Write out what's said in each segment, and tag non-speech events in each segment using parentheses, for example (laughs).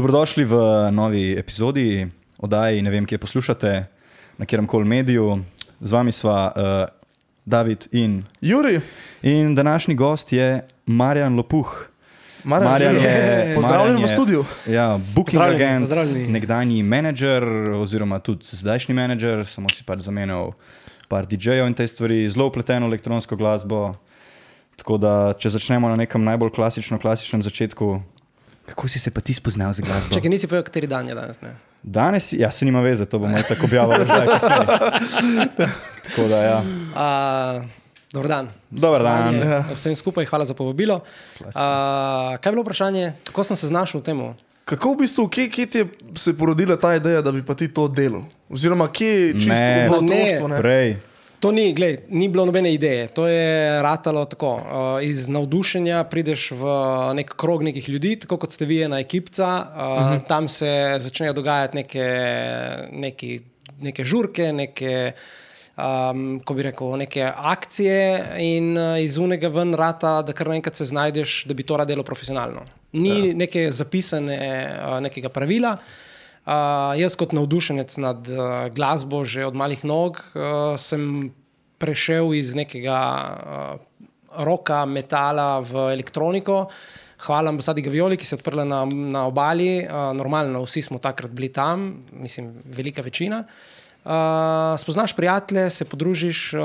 Dobrodošli v novi epizodi oddaji. Ne vem, kje poslušate, na katerem koli mediju. Z vami sva uh, David in Juri, In današnji gost je Marjan Lopuh. Marjan, Marjan Žiro. je- pozdravljen Marjan v je- studiu. Ja, booking agent, pozdravljeni. nekdanji menedžer, oziroma tudi zdajšnji menedžer, samo si pač zamenjal par DJ-jev in te stvari, zelo upleteno elektronsko glasbo. Tako da, če začnemo na nekem najbolj klasično, klasičnem začetku, kako si se pa ti spoznal za glasbo? Če nisi povedal, kateri dan je danes. Ne? Danes, ja, se nima veze, to bomo tako objavili (laughs) zdaj kasneje. Tako da, ja. Uh, Dobar dan. Dober dan. Ja. Vsem skupaj hvala za povabilo. Uh, kaj je bilo vprašanje, kako sem se znašel v tem? Kako v bistvu, kje, kje ti je se porodila ta ideja, da bi pa ti to delal? Oziroma, kje je čisto Ne. Ma ne. Ne? Prej. To ni, glej, ni bilo nobene ideje, to je ratalo tako. Uh, iz navdušenja prideš v nek krog nekih ljudi, tako kot ste vi, ena ekipca, uh, uh -huh. tam se začnejo dogajati neke, neki, neke žurke, neke. Um, ko bi rekel, neke akcije, in uh, iz unega ven rata, da kar naenkrat se znajdeš, da bi to rad delal profesionalno. Ni ja. neke zapisane, uh, nekega pravila. Uh, jaz, kot navdušenec nad uh, glasbo, že od malih nog, uh, sem prešel iz nekega uh, roka, metala v elektroniko. Hvala ambasadi Gavioli, ki se je odprla na, na obali. Uh, normalno, vsi smo takrat bili tam, mislim, velika večina. Uh, spoznaš prijatelje, se podružiš uh,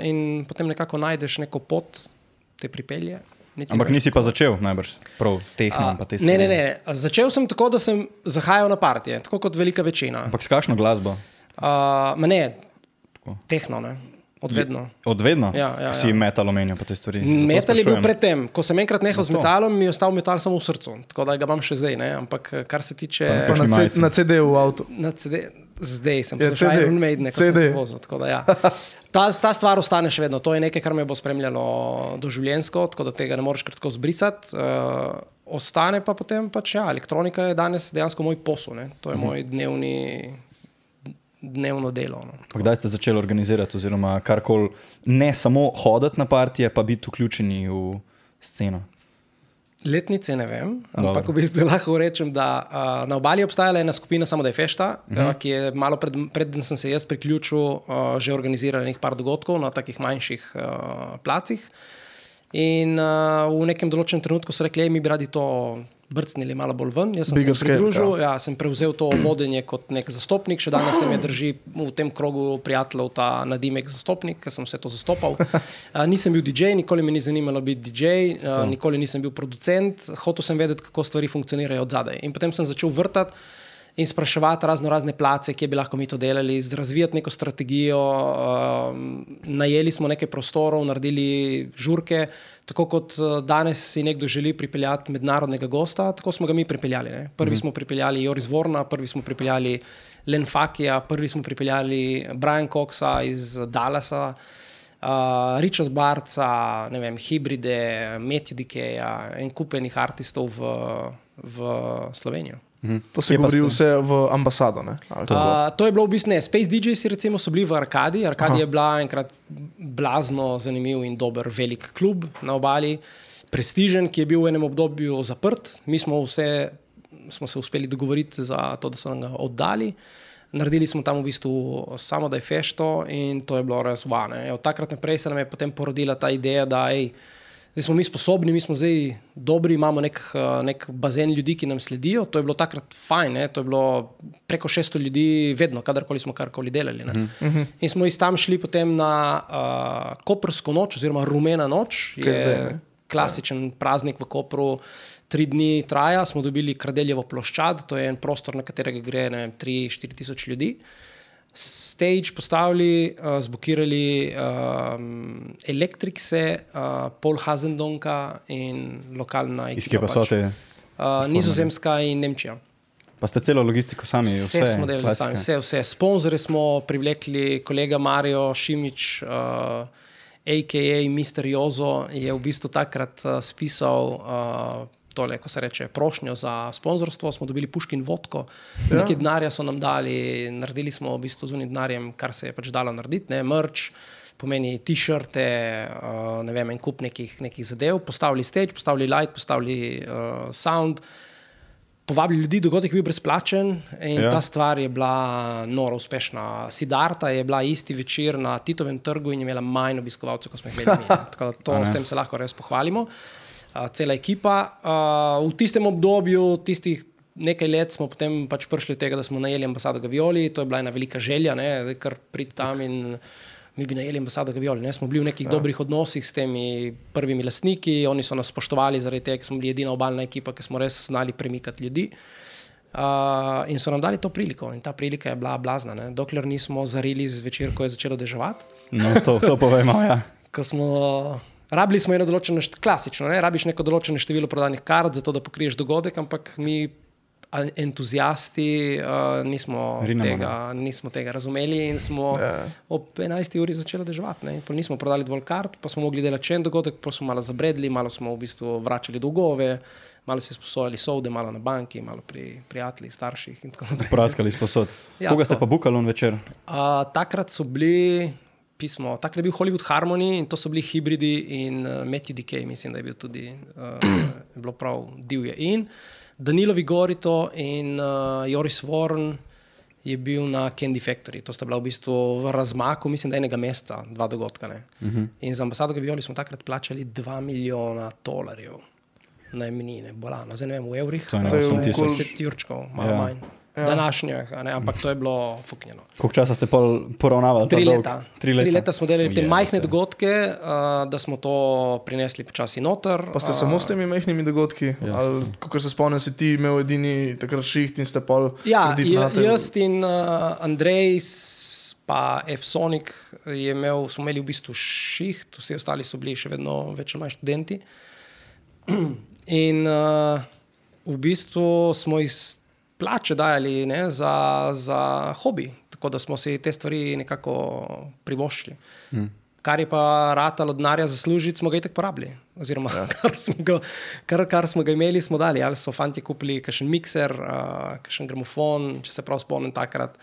in potem nekako najdeš neko pot, te pripelje. Niti Ampak nisi pa začel najbrž prav tehnično. pa te Ne, ne, ne. Začel sem tako, da sem zahajal na partije, tako kot velika večina. Ampak s kakšno glasbo? Uh, ne, tehno, ne. Odvedno. Odvedno? Ja, ja, si ja. metal omenil pa te stvari. Zato Metal je bil sprašujem. predtem. Ko sem enkrat nehal z Zato. metalom, mi je ostal metal samo v srcu. Tako da ga imam še zdaj. Ne? Ampak eh, kar se tiče. Pa na, na CD-ju v avtu. Na CD, zdaj sem Ja, poslušal. Iron Maiden, ko sem CD. se vozil. Ja. (laughs) Ta, ta stvar ostane še vedno. To je nekaj, kar me bo spremljalo doživljenjsko, tako da tega ne moreš kar tako zbrisati. Uh, ostane pa potem pač, ja, elektronika je danes dejansko moj posel. Ne? To je Mhm. moj dnevni, dnevno delo. No. Kdaj ste začeli organizirati, oziroma karkoli, ne samo hoditi na partije, pa biti vključeni v sceno? Letnice ne vem, Dobro. ampak v bistvu lahko rečem, da uh, na obali obstaja ena skupina, samo da je Fešta, uh -huh. uh, ki je malo pred, preden sem se jaz priključil, uh, že organizirala nekaj par dogodkov na takih manjših uh, placih. In uh, v nekem določenem trenutku so rekli, mi bi radi to brcnili malo bolj ven. Jaz sem Bigger se scale, pridružil, ja, sem prevzel to vodenje kot nek zastopnik, še danes se mi drži v tem krogu prijateljev ta nadimek zastopnik, ker sem vse to zastopal. Uh, (laughs) nisem bil DJ, nikoli me ni zanimalo biti DJ, uh, nikoli nisem bil producent, hotel sem vedeti, kako stvari funkcionirajo od zadaj. In potem sem začel vrtati. In spraševati razno razne place, kje bi lahko mi to delali, razvijati neko strategijo. Um, najeli smo nekaj prostorov, naredili žurke. Tako kot eh, danes si nekdo želi pripeljati mednarodnega gosta, tako smo ga mi pripeljali. Ne? Prvi smo pripeljali Joris Vorna, prvi smo pripeljali Len Fakija, prvi smo pripeljali Brian Coxa iz Dallasa. Uh, Richard Barca, ne vem, Hibride, Matthew Dikeja in kupenih artistov v, v Slovenijo. To se Kje pa govori ste? vse v ambasado. Ne? Ali kako? Uh, to je bilo v bistvu ne. Space DJs recimo, so bili v Arkadi. Arkadi je bila enkrat blazno zanimiv in dober velik klub na obali, prestižen, ki je bil v enem obdobju zaprt. Mi smo, vse, smo se uspeli dogovoriti za to, da so nam ga oddali. Naredili smo tam v bistvu samo da je fešto in to je bilo res vane. Od takrat naprej se nam je potem porodila ta ideja, da ej, zdaj smo mi sposobni, mi smo zdaj dobri, imamo nek, eh, nek bazen ljudi, ki nam sledijo. To je bilo takrat fajn, ne? to je bilo preko 600 ljudi, vedno, kadarkoli smo karkoli delali. ne. In smo iz tam šli potem na uh, Koprsko noč, oziroma Rumena noč. Kaj je zdaj, ne? klasičen praznik v Kopru. Tri dni traja, smo dobili Kradeljevo ploščad, to je en prostor, na katerega gre 3-4 tisoč ljudi. Stage postavili, uh, zbukirali um, Elektrikse, uh, Pol Hazendonka in lokalna Iz ekipa. kje pa so te? Uh, Nizozemska in Nemčija. Pa ste celo logistiko sami, Vse, vse, smo delali klasika. sami, vse, vse. Sponzore smo privlekli, kolega Marijo Šimič, uh, a.k.a. Mr. Jozo, je v bistvu takrat uh, spisal. Uh, Tole, ko se reče prošnjo za sponzorstvo, smo dobili puški in vodko, ja. nekaj denarja so nam dali, naredili smo v bistvu z unim denarjem, kar se je pač dalo narediti, ne mrč, pomeni t-shirte, uh, ne vem, en kup nekih, nekih zadev, postavili stage, postavili light, postavili uh, sound, povabili ljudi, dogodek je bil brezplačen in Ja. ta stvar je bila noro uspešna. Sidarta je bila isti večer na Titovem trgu in je imela manj obiskovalcev, kot smo jih imeli mi. (laughs) Tako da to, s tem se lahko res pohvalimo. Uh, cela ekipa. Uh, v tistem obdobju, tistih nekaj let, smo potem pač prišli do tega, da smo najeli ambasado Gavioli, to je bila ena velika želja, ne, kar priti tam in mi bi najeli ambasado Gavioli. Ne. Smo bili v nekih ja. dobrih odnosih s temi prvimi lastniki, oni so nas spoštovali zaradi tega, ker smo bili edina obaljna ekipa, ki smo res znali premikati ljudi. Uh, in so nam dali to priliko, in ta prilika je bila blazna. Ne. Dokler nismo zarili zvečer, ko je začelo deževati, No, to, to povemo. Ja. (laughs) ko smo. Rabili smo eno določeno, klasično, ne? rabiš neko določeno število prodanih kart, zato da pokriješ dogodek, ampak mi, a- entuzijasti, uh, nismo, Rinemo, tega, nismo tega razumeli in smo Ja. ob 11. uri začeli deževati. Nismo prodali dovolj kart, pa smo mogli delati še en dogodek, pa smo malo zabredli, malo smo v bistvu vračali dolgove, malo si sposojali sode, malo na banki, malo pri prijateljih, starših in tako naprej. Praskali sposod. Ja, Koga ste pa bukali on večer? Uh, takrat so bili, pismo, takrat je bil Hollywood Harmony in to so bili hibridi in uh, Matthew Decay, mislim, da je bil tudi uh, (clears throat) je bilo prav divje. In Danilo Vigorito in uh, Joris Warren je bil na Candy Factory. To sta bila v bistvu v razmaku, mislim, da enega meseca, dva dogodka. Uh -huh. In za ambasado Gavioli smo takrat plačali 2 milijona dolarjev najemnine, bolano, zdaj ne vem, v evrih. To je ene To je osem okoli- tisoč. 10 jurčkov, malo ja. manj. Ja. Današnjih, ampak to je bilo fuknjeno. Koliko časa ste poravnavali? Tri leta. Tri leta. Tri leta smo delali te majhne dogodke, uh, da smo to prinesli počasi noter. Pa ste samo s temi majhnimi dogodki? Ali, Kot se spomnim, si ti imel edini takrat šiht in ste pol Ja, jaz in uh, Andrej, pa F-Sonic, je imel, smo imeli v bistvu šiht, vsi ostali so bili še vedno več ali manj študenti. (clears throat) In uh, v bistvu smo iz plače dajali ne, za, za hobi, tako da smo si te stvari nekako privoščili. Mm. Kar je pa ratalo denarja zaslužiti, smo ga itek porabili. Oziroma, ja. (laughs) kar, smo ga, kar, kar smo ga imeli, smo dali. Ali so fanti kupili kakšen mikser, uh, kakšen gramofon, če se prav spomnim takrat.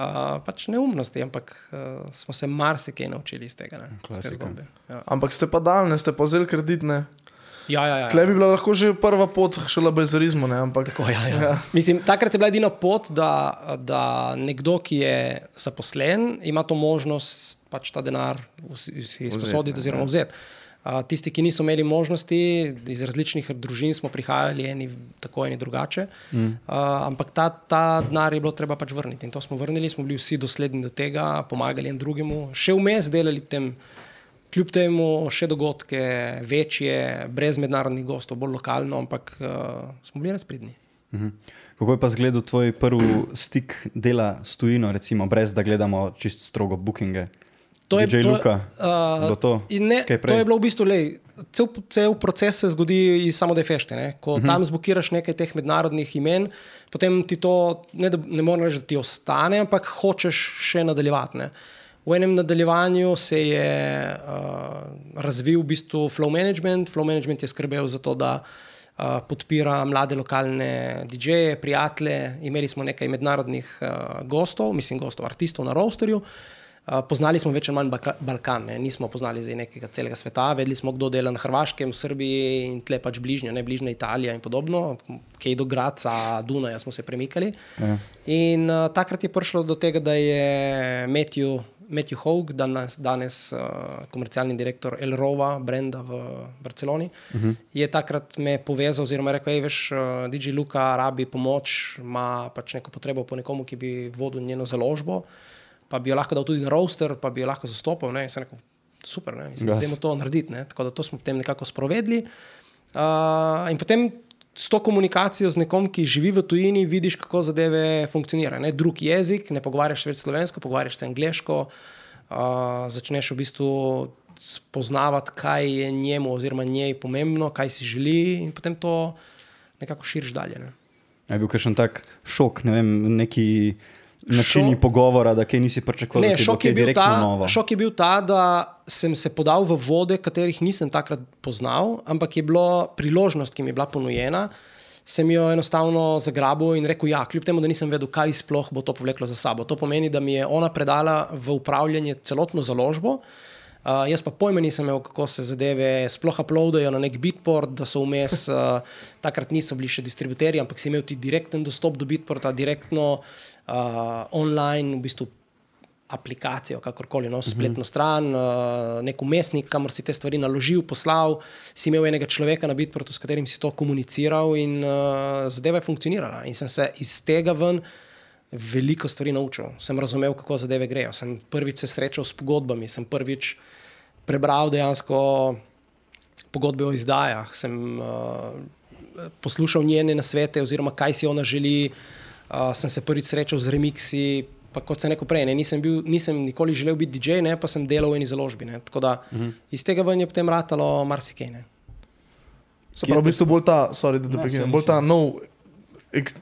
Uh, pač neumnosti, ampak uh, smo se marsikaj naučili iz tega. Ne, iz te zgodbe. Ja. Ampak ste pa daljne, ste pa vzeli kredit, ne? Ja, ja, ja. Tle bi bila lahko že prva pot šele bezarizmu? Ampak Tako, ja, ja. Mislim, takrat je bila edina pot, da, da nekdo, ki je zaposlen, ima to možnost pač ta denar si izposoditi oziroma vzeti. A, tisti, ki niso imeli možnosti, iz različnih družin smo prihajali, eni tako, eni drugače. Mm. A, ampak ta, ta denar je bilo treba pač vrniti in to smo vrnili, smo bili vsi dosledni do tega, pomagali en drugemu, še vmes delali tem. Kljub temu še dogodke, večje, brez mednarodnih gostov, bolj lokalno, ampak uh, smo bili res pridni. Mhm. Kako je pa zgledal tvoj prvi stik dela s tujino, recimo, brez da gledamo čist strogo bookinge? DJ Luka, bilo to? in Ne, Kaj prej? to je bilo v bistvu, lej, cel, cel proces se zgodi iz samode fešte. Ne? Ko uh Mhm. -huh. tam zbukiraš nekaj teh mednarodnih imen, potem ti to, ne, ne morem reči, da ti ostane, ampak hočeš še nadaljevati. Ne? V enem nadaljevanju se je uh, razvil v bistvu flow management. Flow management je skrbel za to, da uh, podpira mlade lokalne DJ-je, prijatelje. Imeli smo nekaj mednarodnih uh, gostov, mislim, gostov, artistov na rosterju. Uh, poznali smo več ali manj Balka- Balkan, ne? nismo poznali zdaj nekega celega sveta, vedeli smo, kdo dela na Hrvaškem, Srbiji in tle pač bližnjo, ne bližnja Italija in podobno, kaj do Graca, Dunaja smo se premikali. Ja. In uh, takrat je prišlo do tega, da je Matthew, Matthew Hogue, danes, danes uh, komercialni direktor Elrova, brenda v Barceloni, uh -huh. je takrat me povezal oziroma rekel, hej, veš, uh, DJ Luka rabi pomoč, ima pač neko potrebo po nekomu, ki bi vodil njeno založbo, pa bi jo lahko dal tudi na roster, pa bi jo lahko zastopal. Ne? Rekel, super, ne, mislim, Gas. dajmo to narediti. Ne? Tako da to smo potem nekako sprovedli. Uh, in potem s to komunikacijo z nekom, ki živi v tujini, vidiš, kako zadeve funkcionirajo. Drug jezik, ne pogovarjaš več slovensko, pogovarjaš se angliško, uh, začneš v bistvu spoznavati, kaj je njemu oziroma njej pomembno, kaj si želi, in potem to nekako širiš dalje. Ne? Je bil kakšen tak šok, ne vem, neki načini Šok- pogovora, da kaj nisi pričakoval, da Ne, bo šok, kaj je bil direktno ta, novo. šok je bil ta, da sem se podal v vode, katerih nisem takrat poznal, ampak je bila priložnost, ki mi je bila ponujena. Sem jo enostavno zagrabil in rekel: Ja, kljub temu, da nisem vedel, kaj sploh bo to povleklo za sabo. To pomeni, da mi je ona predala v upravljanje celotno založbo. Uh, jaz pa pojma nisem imel, kako se zadeve sploh uploadajo na nek bitport, da so vmes, uh, takrat niso bili še distributerji, ampak si imel ti direkten dostop do bitporta, direktno uh, online, v bistvu aplikacijo, kakorkoli, no, spletno stran, uh, nek umestnik, kamor si te stvari naložil, poslal, si imel enega človeka na bitportu, s katerim si to komuniciral in uh, zadeva je funkcionirala. In sem se iz tega ven veliko stvari naučil, sem razumel, kako zadeve grejo. Sem prvič se srečal s pogodbami, sem prvič prebral dejansko pogodbe o izdajah, sem uh, poslušal njene nasvete, oziroma kaj si ona želi. Uh, sem se prvič srečal z remixi. Pa kot sem rekel prej, ne, nisem, bil, nisem nikoli želel biti DJ, ne, pa sem delal v eni založbi. Ne, tako da uh -huh. iz tega ven je potem ratalo marsikaj. Se pravi, v bistvu bolj ta, sorry, da te prekinem, bolj ta nov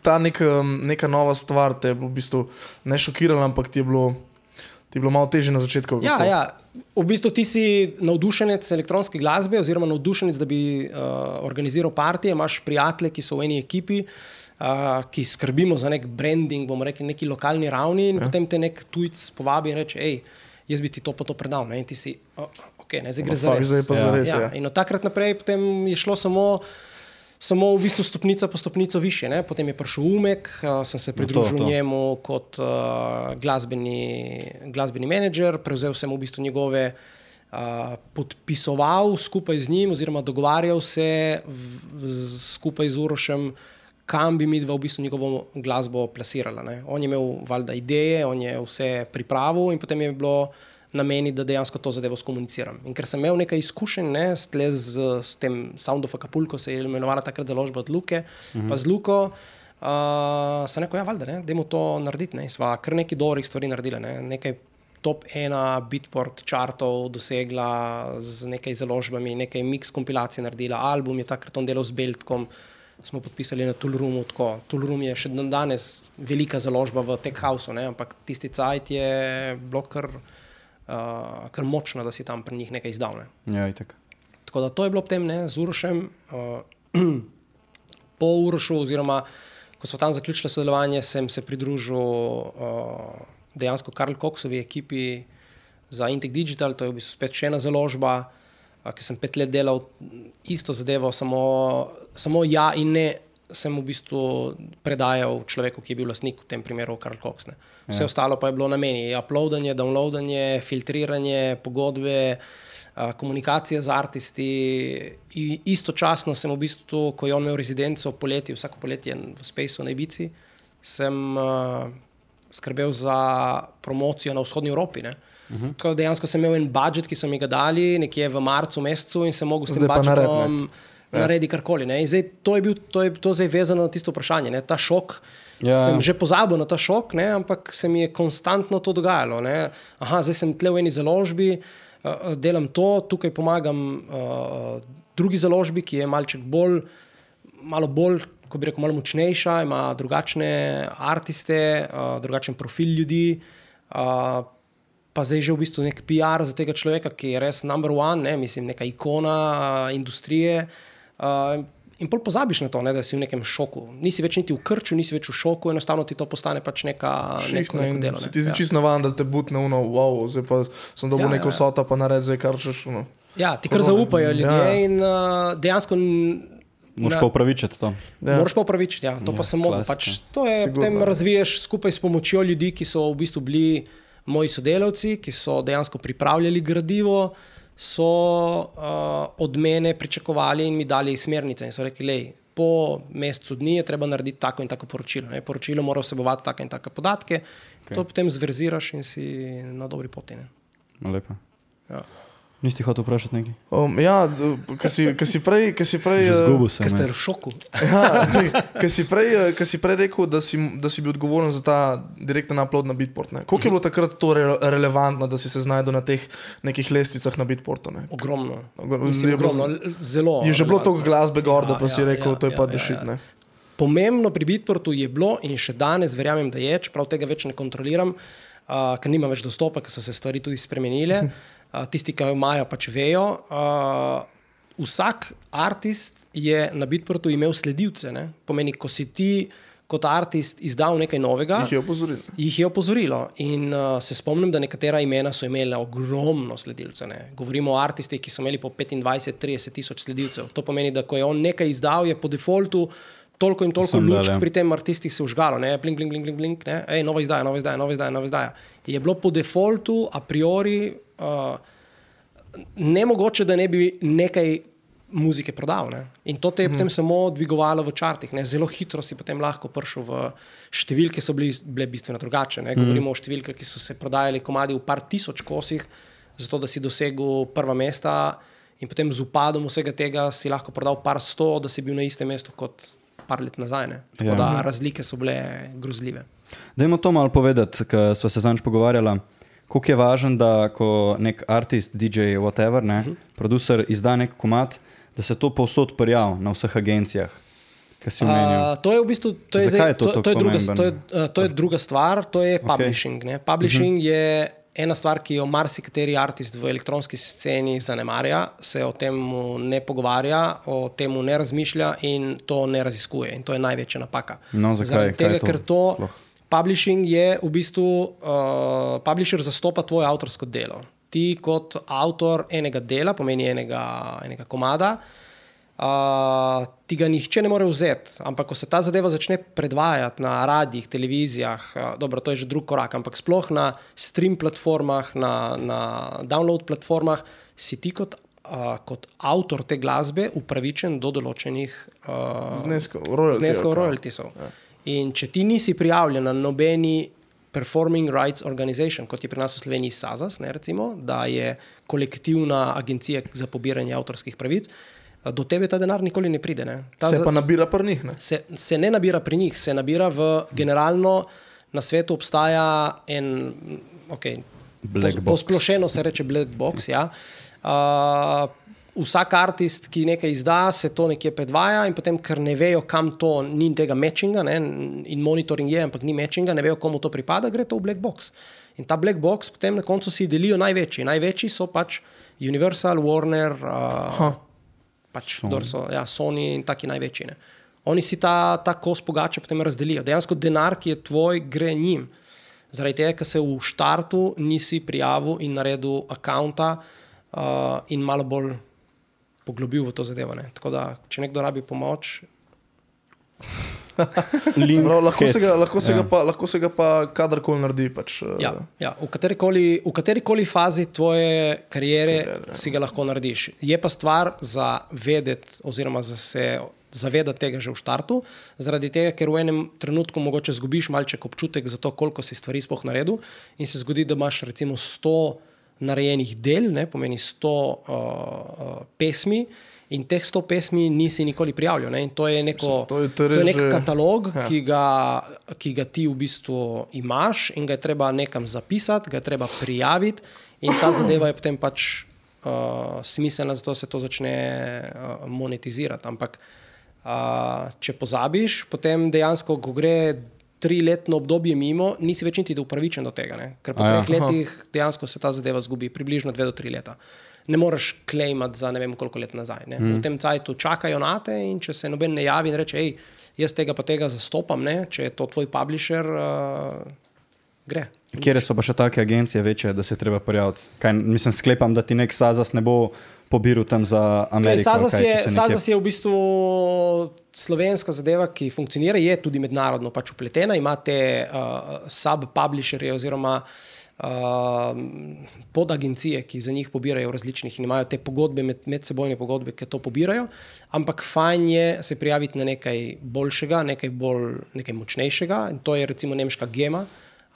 ta nek, neka nova stvar te je v bistvu ne šokirala, ampak ti je bilo, ti je bilo malo težje na začetku. Ja, ja, v bistvu ti si navdušenec elektronske glasbe, oziroma navdušenec, da bi uh, organiziral partije, imaš prijatelje, ki so v eni ekipi. Uh, ki skrbimo za nek branding, bomo rekli, neki lokalni ravni, in ja. potem te nek tujec povabi in reče: hej, jaz bi ti to pa to predal. Ne? In ti si, oh, ok, ne, zdaj gre za res. Zdaj pa ja. za res. Ja. Ja. In od takrat naprej je šlo samo samo v bistvu stopnica po stopnico više. Ne? Potem je prišel Umek, uh, sem se pridružil no to, to. njemu kot uh, glasbeni, glasbeni menedžer, prevzel sem v bistvu njegove. Uh, podpisoval skupaj z njim, oziroma dogovarjal se v, v, skupaj z Urošem, kam bi mi dva v bistvu njegovo glasbo plasirala. Ne. On je imel valjda ideje, on je vse pripravil in potem je bilo uh, nameni, da dejansko to zadevo skomuniciram. In ker sem imel nekaj izkušenj ne, s, z, s tem Sound of Acapulco, se je imenovala takrat založba od Luke, uh -huh. pa z Luko. Uh, sem rekel, ja, valjda, da idemo to narediti. Ne. Sva kar nekaj dobrih stvari naredila. Ne. Nekaj top ena, bitport, čartov dosegla z nekaj založbami, nekaj mix kompilacij naredila, album je takrat on delal z Beltkom. Smo podpisali na Tulrumu. Tulrum je še danes velika založba v Tech Houseu, ampak tisti cajt je blokar uh, kar močno, da si tam pri njih nekaj izdal. Ne. Ja, tako da to je bilo potem ne, z Urošem, uh, (clears throat) po Urošu, oziroma ko smo tam zaključili sodelovanje, sem se pridružil uh, dejansko Karl Coxovi ekipi za Integ Digital, to je v bistvu spet še ena založba. Ker sem pet let delal isto zadevo, samo, samo ja in ne, sem v bistvu predajal človeku, ki je bil lastnik, v tem primeru Karl Cox. Ne. Vse ja. ostalo pa je bilo na meni. Uploadanje, downloadanje, filtriranje, pogodbe, komunikacija z aristi. Istočasno sem v bistvu, ko je on imel rezidenco poletje, vsako poletje v Spaceu na Ibici, sem uh, skrbel za promocijo na vzhodnji Evropi. Uh. -huh. Tako dejansko sem imel en budžet, ki so mi ga dali nekje v marcu, mesecu in sem mogel s tem budžetom ja. narediti karkoli. To je, bil, to je to zdaj vezano na tisto vprašanje, ne? ta šok. Ja. Sem že pozabil na ta šok, ne, ampak se mi je konstantno to dogajalo. Ne. Aha, zdaj sem tle v eni založbi, uh, delam to, tukaj pomagam uh, drugi založbi, ki je malček bolj, malo bolj, ko bi rekel, malo močnejša, ima drugačne artiste, uh, drugačen profil ljudi. Uh, Pa zdaj že v bistvu nek PR za tega človeka, ki je res number one, ne, mislim, neka ikona uh, industrije. Uh, In pol pozabiš na to, ne, da si v nekem šoku. Nisi več niti v krču, nisi več v šoku, enostavno ti to postane pač neka nekaj dela. Ne. Ti si ja. čisto navaden, da te butne uno, wow, zdaj pa sem dobil ja, neko ja. sota, pa naredi kar češ. No. Ja, ti kar zaupajo ljudje ja. in uh, dejansko. Moraš pa upravičiti to. Ja. Moraš pa upravičiti, ja. to ja, pa samo pač, to je. Sigurno. Potem razviješ skupaj s pomočjo ljudi, ki so v bistvu bili moji sodelavci, ki so dejansko pripravljali gradivo so uh, od mene pričakovali in mi dali smernice. In so rekli, da po mesecu dni je treba narediti tako in tako poročilo. Ne? Poročilo mora vsebovati take in take podatke, okay. to potem zverziraš in si na dobri poti. Lepo. Ja. Nisi hotel vprašati nekaj? Um, ja, ki si, si prej. Si prej Zgubil sem. Ker ste v šoku. (laughs) Ja, ki si, si prej rekel, da si, da si bil odgovoren za ta direktni upload na Bitport. Ne? Koliko je bilo takrat to re, relevantno, da si se znašel na teh nekih lestvicah na Bitportu? Ne? Ogromno. Mislim, je ogromno. Zelo. Je že bilo toliko glasbe gor, da ja, pa si ja, rekel, ja, to je ja, pa ja, dešitne. Ja, ja. Pomembno pri Bitportu je bilo in še danes verjamem, da je, čeprav tega več ne kontroliram, uh, ker nimam več dostopa, ker so se stvari tudi spremenile. (laughs) tisti, ki jo imajo, pač vejo. Uh, vsak umetnik je na Bitportu imel sledilce. Ne? Pomeni, ko si ti kot artist izdal nekaj novega, Jih je opozoril. jih je opozorilo. In uh, se spomnim, da nekatera imena so imela ogromno sledilcev. Govorimo o artistih, ki so imeli po 25-30 tisoč sledilcev. To pomeni, da ko je on nekaj izdal, je po defaultu toliko in toliko lučk ja. pri tem artistih se užgalo, ne, blink, blink, blink, blink, blink ne, ej, nova izdaja, nova izdaja, nova izdaja, nova izdaja. Je bilo po defaultu, a priori, uh, nemogoče, da ne bi nekaj muzike prodal. Ne? In to te je potem samo dvigovalo v čartih. Ne? Zelo hitro si potem lahko prišel v številke, so bili, bile bistveno drugačne. Ne? Govorimo o številkah, ki so se prodajali komadi v par tisoč kosih, zato da si dosegel prva mesta. In potem z upadom vsega tega si lahko prodal par sto, da si bil na istem mestu kot par let nazaj. Ne? Tako Ja. da razlike so bile grozljive. Dajmo to malo povedati, ker smo se zanj pogovarjali. Kako je važno, da ko nek artist, DJ, whatever, ne, uh -huh. producer izda nek komat, da se to povsod prijavi na vseh agencijah. Uh, to je v bistvu to je zdaj, je to to, to, je druga, to, je, uh, to je druga stvar, to je publishing. Okay. Publishing uh -huh. je ena stvar, ki jo marsikateri artist v elektronski sceni zanemarja, se o tem ne pogovarja, o tem ne razmišlja in to ne raziskuje. In to je največja napaka. No, zakaj? Zaradi tega, ker to. sploh? Publishing je v bistvu, uh, publisher zastopa tvoje avtorsko delo. Ti kot avtor enega dela, pomeni enega, enega komada, uh, ti ga nihče ne more vzeti. Ampak, ko se ta zadeva začne predvajati na radijih, televizijah, uh, dobro, to je že drug korak, ampak sploh na stream platformah, na, na download platformah, si ti kot, uh, kot avtor te glasbe upravičen do določenih uh, Zneskov, royalty, zneskov ali kaj? In če ti nisi prijavljen na nobeni Performing Rights Organization, kot je pri nas v Sloveniji SAZAS, ne, recimo, da je kolektivna agencija za pobiranje avtorskih pravic, do tebe ta denar nikoli ne pride. Ne. Ta Se pa nabira pri njih. Ne? se, se ne nabira pri njih, se nabira v generalno. Na svetu obstaja en, okay, Black box. posplošeno se reče black box. Ja. Uh, vsak artist, ki nekaj izda, se to nekje predvaja, in potem, ker ne vejo, kam to ni tega matchinga, ne, in monitoring je, ampak ni matchinga, ne vejo, komu to pripada, gre to v black box. In ta black box potem na koncu si delijo največji. Največji so pač Universal, Warner, uh, pač Sony. So, ja, Sony in taki največji. Ne. Oni si ta, ta kos pogače potem razdelijo. Dejansko denar, ki je tvoj, gre njim. Zaradi tega, ker se v štartu nisi prijavil in naredil akonta uh, in malo bolj poglobil v to zadevo. Ne. Tako da, če nekdo rabi pomoč, (laughs) Prav, lahko, se ga, lahko, se Ja. pa, lahko se ga pa kadarkoli naredi. Pač, eh, Ja, ja. V, katerikoli, v katerikoli fazi tvoje kariere Kariere, si ga lahko narediš. Je pa stvar za vedeti, oziroma za se zavedati tega že v startu, zaradi tega, ker v enem trenutku mogoče zgubiš malček občutek za to, koliko si stvari sploh naredil, in se zgodi, da imaš recimo 100 narejenih del, ne, pomeni 100 uh, uh, pesmi. In teh 100 pesmi nisi nikoli prijavljal. Ne? In to je, neko, To je- to je to je nek že- katalog, ja. ki, ga, ki ga ti v bistvu imaš in ga je treba nekam zapisati, ga je treba prijaviti, in ta zadeva je potem pač uh, smiselna, zato se to začne uh, monetizirati. Ampak uh, če pozabiš, potem dejansko, ko gre triletno obdobje mimo, nisi več niti upravičen do tega. Ne? Ker po A ja. treh letih dejansko se ta zadeva zgubi, približno dve do tri leta. Ne moreš klejmati za ne vem koliko let nazaj. Ne? Mm. V tem cajtu čakajo na te in če se noben ne javi in reče, hej, jaz tega pa tega zastopam, ne? če je to tvoj publisher, uh, gre. Kje so pa še take agencije večje, da se je treba prijaviti? Kaj, mislim, sklepam, da ti nek Sazas ne bo pobiral tam za Ameriko. Sazas kaj, je, nekje- Sazas je v bistvu slovenska zadeva, ki funkcionira, je tudi mednarodno pač upletena, ima te uh, sub-publisherje oziroma uh, podagencije, ki za njih pobirajo različnih in imajo te pogodbe, med, medsebojne pogodbe, ki to pobirajo. Ampak fajn je se prijaviti na nekaj boljšega, nekaj, bolj, nekaj močnejšega. In to je recimo nemška Gema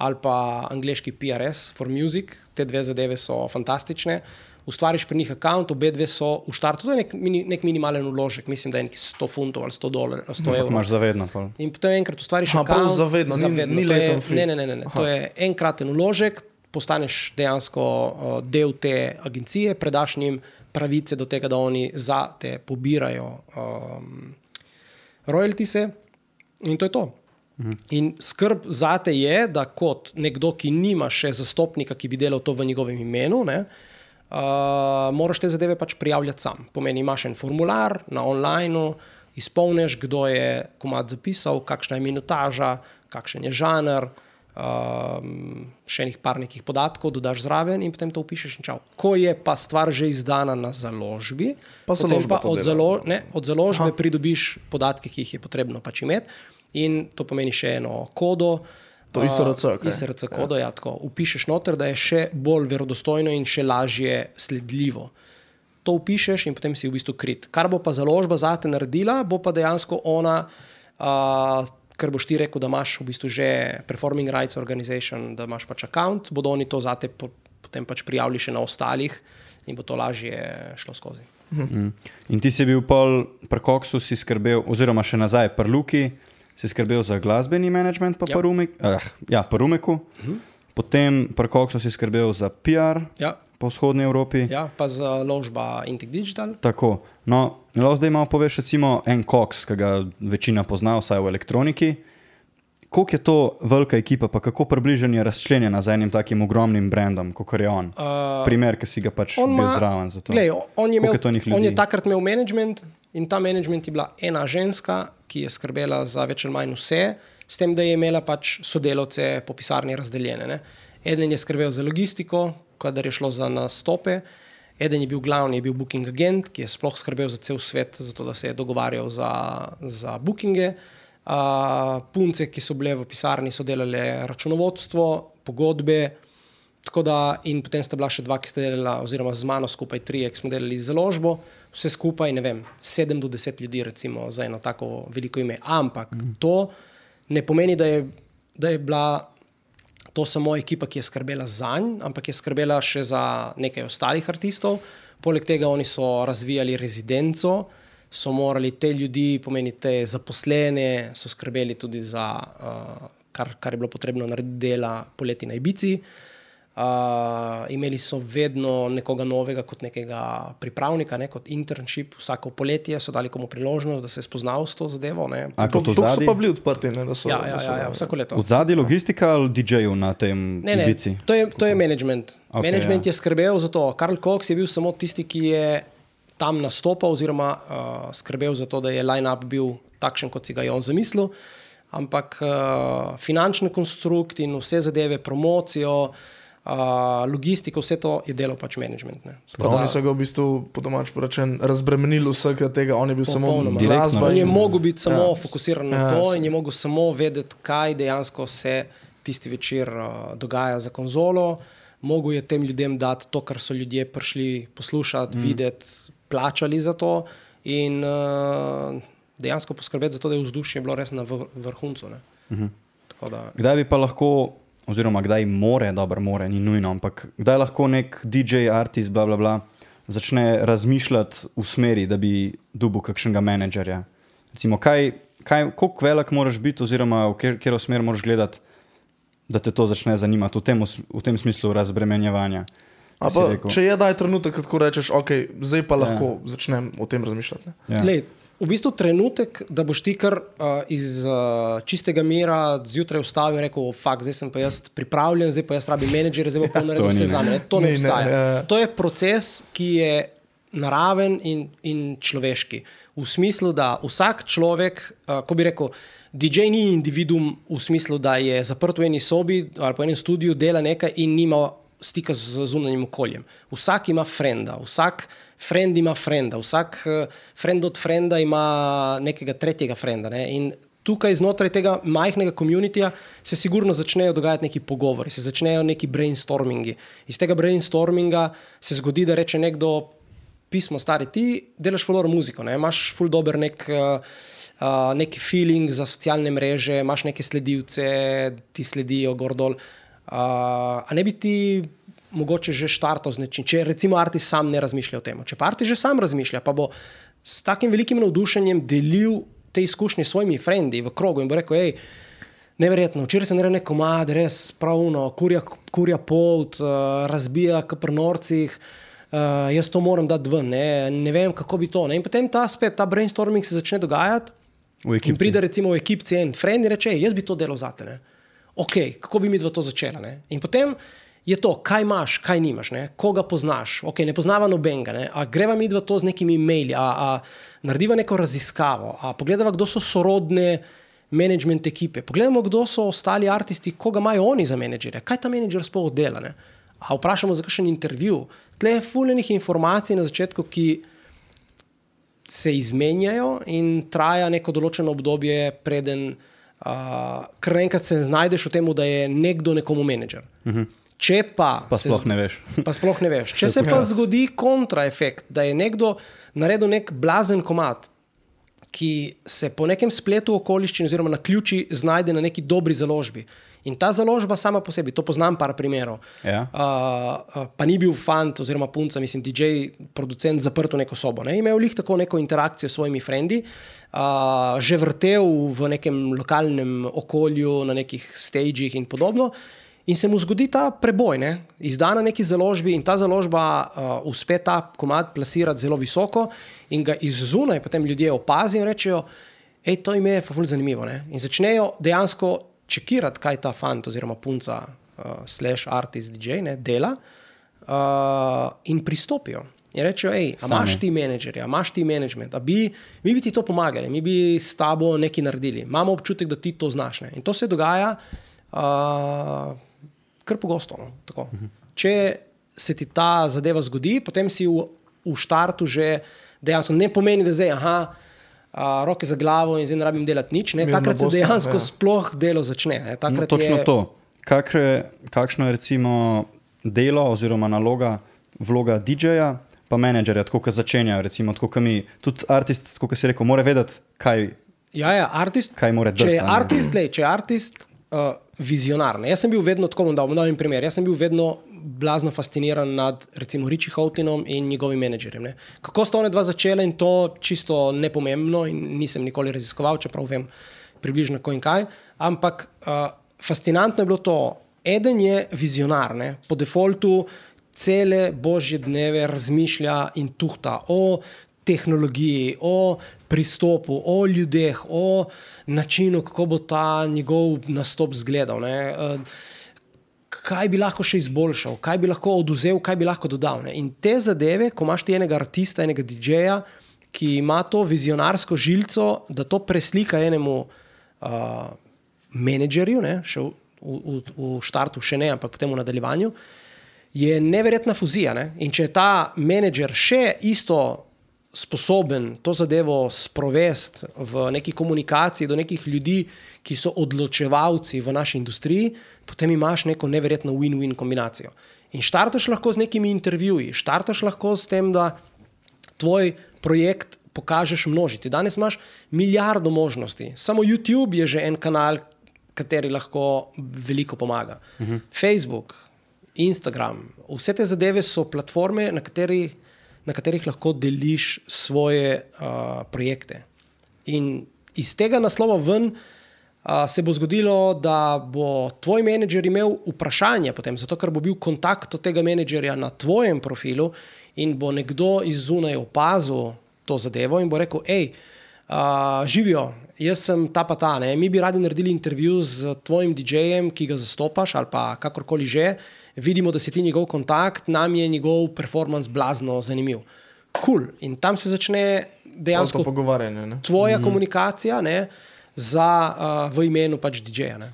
ali pa angliški PRS for Music. Te dve zadeve so fantastične. Ustvariš pri njih račun, obe dve so v štartu, to je nek, mini, nek minimalen vložek, mislim, da je nekaj 100 funtov ali 100 dolarjev. 100 Ampak evrov. imaš zavedno. pol. In potem enkrat ustvariš Aha, prav account, zavedno, ni- ni To je- leten fee. Ne, ne, ne, ne, ne. to je enkraten vložek, postaneš dejansko uh, del te agencije, predaš njim pravice do tega, da oni za te pobirajo um, royaltise in to je to. In skrb za te je, da kot nekdo, ki nima še zastopnika, ki bi delal to v njegovem imenu, ne, uh, moraš te zadeve pač prijavljati sam. Pomeni, imaš en formular na online, izpolniš, kdo je komat zapisal, kakšna je minutaža, kakšen je žanr, um, še nekaj par nekih podatkov, dodaš zraven in potem to upišeš. Ko je pa stvar že izdana na založbi, Pa založba pa od, dela. zalo, ne, od založbe. Aha. pridobiš podatke, ki jih je potrebno pač imeti. In to pomeni še eno kodo. To a, ISRC, kaj? ISRC kodo, ja, tako. Upišeš noter, da je še bolj verodostojno in še lažje sledljivo. To upišeš in potem si v bistvu krit. Kar bo pa založba zate naredila, bo pa dejansko ona, uh, ker boš ti rekel, da imaš v bistvu že Performing Rights Organization, da imaš pač račun, bodo oni to zate po, potem pač prijavili še na ostalih in bo to lažje šlo skozi. Mm. In ti si bil pol pri Koksu, si skrbel, oziroma še nazaj pri Luki, si skrbel za glasbeni management, pa Ja. pri Umek, eh, ja, pri Umeku. Potem pri Koksu si skrbel za PR Ja, po vzhodni Evropi. ja pa založba Intik Digital. Tako. No, lahko zdaj malo poveš, recimo, en Cox, ki ga večina pozna, vsaj v elektroniki. Koliko je to velika ekipa, pa kako približen je razčlenjena z enim takim ogromnim brandom, kot je on? Uh, Primer, ki si ga pač bil ima- zraven. za. Glej, on, je imel, je on je takrat imel management in ta management je bila ena ženska, ki je skrbela za več ali manj vse, s tem, da je imela pač sodelavce po pisarni razdeljene. Ne. Eden je skrbel za logistiko, kadar je šlo za nastope, eden je bil glavni, je bil booking agent, ki je sploh skrbel za cel svet, zato da se je dogovarjal za, za bookinge. Uh, punce, ki so bile v pisarni, so delale računovodstvo, pogodbe, Tako da, in potem sta bila še dva, ki sta delala, oziroma z mano skupaj tri, ki smo delali založbo, vse skupaj, ne vem, sedem do deset ljudi, recimo, za eno tako veliko ime. Ampak mm. to ne pomeni, da je, da je bila to samo ekipa, ki je skrbela za njih, ampak je skrbela še za nekaj ostalih artistov. Poleg tega oni so razvijali rezidenco, so morali te ljudi, pomeni te zaposlene, so skrbeli tudi za uh, kar, kar je bilo potrebno narediti dela poleti na Ibici. Uh, imeli so vedno nekoga novega, kot nekega pripravnika, ne, kot internship, vsako poletje so dali komu priložnost, da se je spoznal s to zadevo. Ne. A kot To so pa bili odprti, ne, da so. Ja, ja, da so, ja, ja, vsako leto. Od zadaj logistika ali DJ-ju na tem Ne, ne, Ibici? to je, to je management. Ok, Okay, management ja. ja. je skrbel za to. Karl Cox je bil samo tisti, ki je tam nastopal, oziroma uh, skrbel za to, da je line-up bil takšen, kot si ga je on zamislil. Ampak uh, finančni konstrukt in vse zadeve, promocijo, uh, logistiko, vse to je delo pač management. Prav, da- oni so ga v bistvu, po domač rečen, razbremenili vsega tega, on je bil samo glasba. On je mogel biti samo Ja. fokusiran na Ja, to in je mogel samo vedeti, kaj dejansko se tisti večer uh, dogaja za konzolo. Mogel je tem ljudem dati to, kar so ljudje prišli poslušati, mm. videti, plačali za to in uh, dejansko poskrbeti za to, da je vzdušje bilo res na vr vrhuncu. Mhm. Tako Da, Kdaj bi pa lahko, oziroma kdaj more, dobro, more, ni nujno, ampak kdaj lahko nek DJ, artist, bla, bla, bla, začne razmišljati v smeri, da bi dubil kakšnega menedžerja. Recimo, kaj, kaj, koliko velik moraš biti, oziroma v kjer, kjer smer moraš gledati, da te to začne zanimati, v tem, v tem smislu razbremenjevanja. Pa, če je daj trenutek, ko rečeš, ok, zdaj pa Ja. lahko ja. začnem o tem razmišljati. Ne? Ja. Lej, v bistvu trenutek, da boš ti kar uh, iz uh, čistega mira zjutraj vstavil in rekel: Fak, zdaj sem pa jaz pripravljen, zdaj pa jaz rabim menedžerja, zdaj pa Ja, ni, vse ne. za me. To ne ne, obstaja. ja, ja. To je proces, ki je naraven in, in človeški. V smislu, da vsak človek, uh, ko bi rekel, DJ ni individuum v smislu, da je zaprt v eni sobi ali pa v enem studiu, dela nekaj in nima stika z zunanjim okoljem. Vsak ima frenda, vsak friend ima frenda, vsak uh, friend od frenda ima nekega tretjega frenda. Ne? In tukaj znotraj tega majhnega komunitija se sigurno začnejo dogajati neki pogovori, se začnejo neki brainstormingi. Iz tega brainstorminga se zgodi, da reče nekdo, pismo, stari, ti delaš fulor muziko, ne? imaš ful dober nek. Uh, Uh, neki feeling za socialne mreže, imaš neke sledilce, ti sledijo gor dol. Uh, a ne bi ti mogoče že štartal z nečim, če recimo artist sam ne razmišlja o tem. Če pa artist že sam razmišlja, pa bo s takim velikim navdušenjem delil te izkušnje s svojimi frendi v krogu in bo rekel, hej, Neverjetno, včeraj sem naredil neko mad, res pravno, kurja, kurja pot, uh, razbija k prnorcih, uh, jaz to moram dati ven, ne, ne vem, kako bi to. Ne. In potem ta spet, ta brainstorming se začne dogajati. In pride recimo v ekipci en friend in reče, "Ej, jaz bi to delal za te. Ok, kako bi mi dva to začela? Ne? In potem je to, kaj imaš, kaj nimaš, ne? koga poznaš. Okay, ne poznava nobenega, ne? greva mi dva to z nekimi e-maili, a, a narediva neko raziskavo, a pogledava, kdo so sorodne management ekipe, pogledamo, kdo so ostali umetniki, koga imajo oni za menedžerje, kaj ta menedžer sploh dela. Ne? A vprašamo za kakšen intervju. Tle je fuljenih informacij na začetku, ki se izmenjajo in traja neko določeno obdobje, preden uh, kar enkrat se znajdeš v tem, da je nekdo nekomu menedžer. Uh Mhm. -huh. Če pa, Pa sploh ne veš. Pa sploh ne veš. (laughs) Če se pa zgodi kontraefekt, da je nekdo naredil nek blazen komat, ki se po nekem spletu okoliščin oziroma na ključi znajde na neki dobri založbi. In ta založba sama po sebi, to poznam par primerov. Ja. Uh, uh, pa ni bil fant oziroma punca, mislim, DJ, producent zaprt v neko sobo. Ne? Imel jih tako neko interakcijo s svojimi frendi, uh, že vrtel v nekem lokalnem okolju, na nekih stagih in podobno. In se mu zgodi ta preboj, ne? izda na neki založbi, in ta založba uh, uspe ta komad plasirati zelo visoko, in ga iz zunaj potem ljudje opazijo in rečejo: hej, to ime je fully zanimivo. Ne? In začnejo dejansko čekirati, kaj ta fant oziroma punca, uh, slash artist, DJ, ne, dela, uh, in pristopijo. In rečejo, hej, imaš ti menedžerja, imaš ti management, a bi, mi bi ti to pomagali, mi bi s tabo nekaj naredili. Imamo občutek, da ti to znaš. Ne? In to se dogaja uh, kar pogosto. No? Tako. Če se ti ta zadeva zgodi, potem si v, v štartu že dejansko ne pomeni, da zdaj, aha, a, roke za glavo in zdaj ne rabim delati nič. Ne? Takrat se dejansko ja. sploh delo začne. Ne? No, točno je, to. Kak je, kakšno je recimo delo oziroma naloga, vloga DJ-ja, pa menedžerja, tako kot začenjajo, recimo, tako kot mi. Tudi artist, kot si rekel, mora vedeti, kaj, Ja, ja, artist, kaj mora če delati. je artist, lej, če je artist uh, vizionar. Ne? Jaz sem bil vedno tako, bom dal, bom dal en primer. Jaz sem bil vedno blazno fasciniran nad recimo Richie Houghtonom in njegovim menedžerjem. Ne? Kako sta ona dva začela in to čisto nepomembno in nisem nikoli raziskoval, čeprav vem približno ko in kaj. Ampak uh, fascinantno je bilo to. Eden je vizionar, ne? po defaultu cele božje dneve razmišlja in tuhta o tehnologiji, o pristopu, o ljudeh, o načinu, kako bo ta njegov nastop izgledal. ne. Eh, Kaj bi lahko še izboljšal, kaj bi lahko oduzel, kaj bi lahko dodal. Ne? In te zadeve, ko imaš ti enega artista, enega DJ-ja, ki ima to vizionarsko žilico, da to preslika enemu uh, menedžerju, ne? še v, v, v, štartu, še ne, ampak potem v nadaljevanju, je neverjetna fuzija. Ne? In če je ta menedžer še isto sposoben to zadevo sprovesti v neki komunikaciji do nekih ljudi, ki so odločevalci v naši industriji, potem imaš neko neverjetno win-win kombinacijo. In štartaš lahko z nekimi intervjuji, štartaš lahko s tem, da tvoj projekt pokažeš množici. Danes imaš milijardo možnosti. Samo YouTube je že en kanal, kateri lahko veliko pomaga. Uh -huh. Facebook, Instagram, vse te zadeve so platforme, na, kateri, na katerih lahko deliš svoje uh, projekte. In iz tega naslova ven uh, se bo zgodilo, da bo tvoj menedžer imel vprašanje, potem, zato ker bo bil kontakt od tega menedžerja na tvojem profilu in bo nekdo iz zunaj opazil to zadevo in bo rekel: hej, uh, živijo. Jaz sem ta pa ta, ne? mi bi radi naredili intervju z tvojim DJ-jem, ki ga zastopaš, ali pa kakorkoli že. Vidimo, da si ti njegov kontakt, nam je njegov performance blazno zanimiv. Kul. Cool. In tam se začne dejansko To pogovarjanje. Ne? tvoja mm -hmm. komunikacija ne, za, uh, v imenu pač DJ-ja. ne.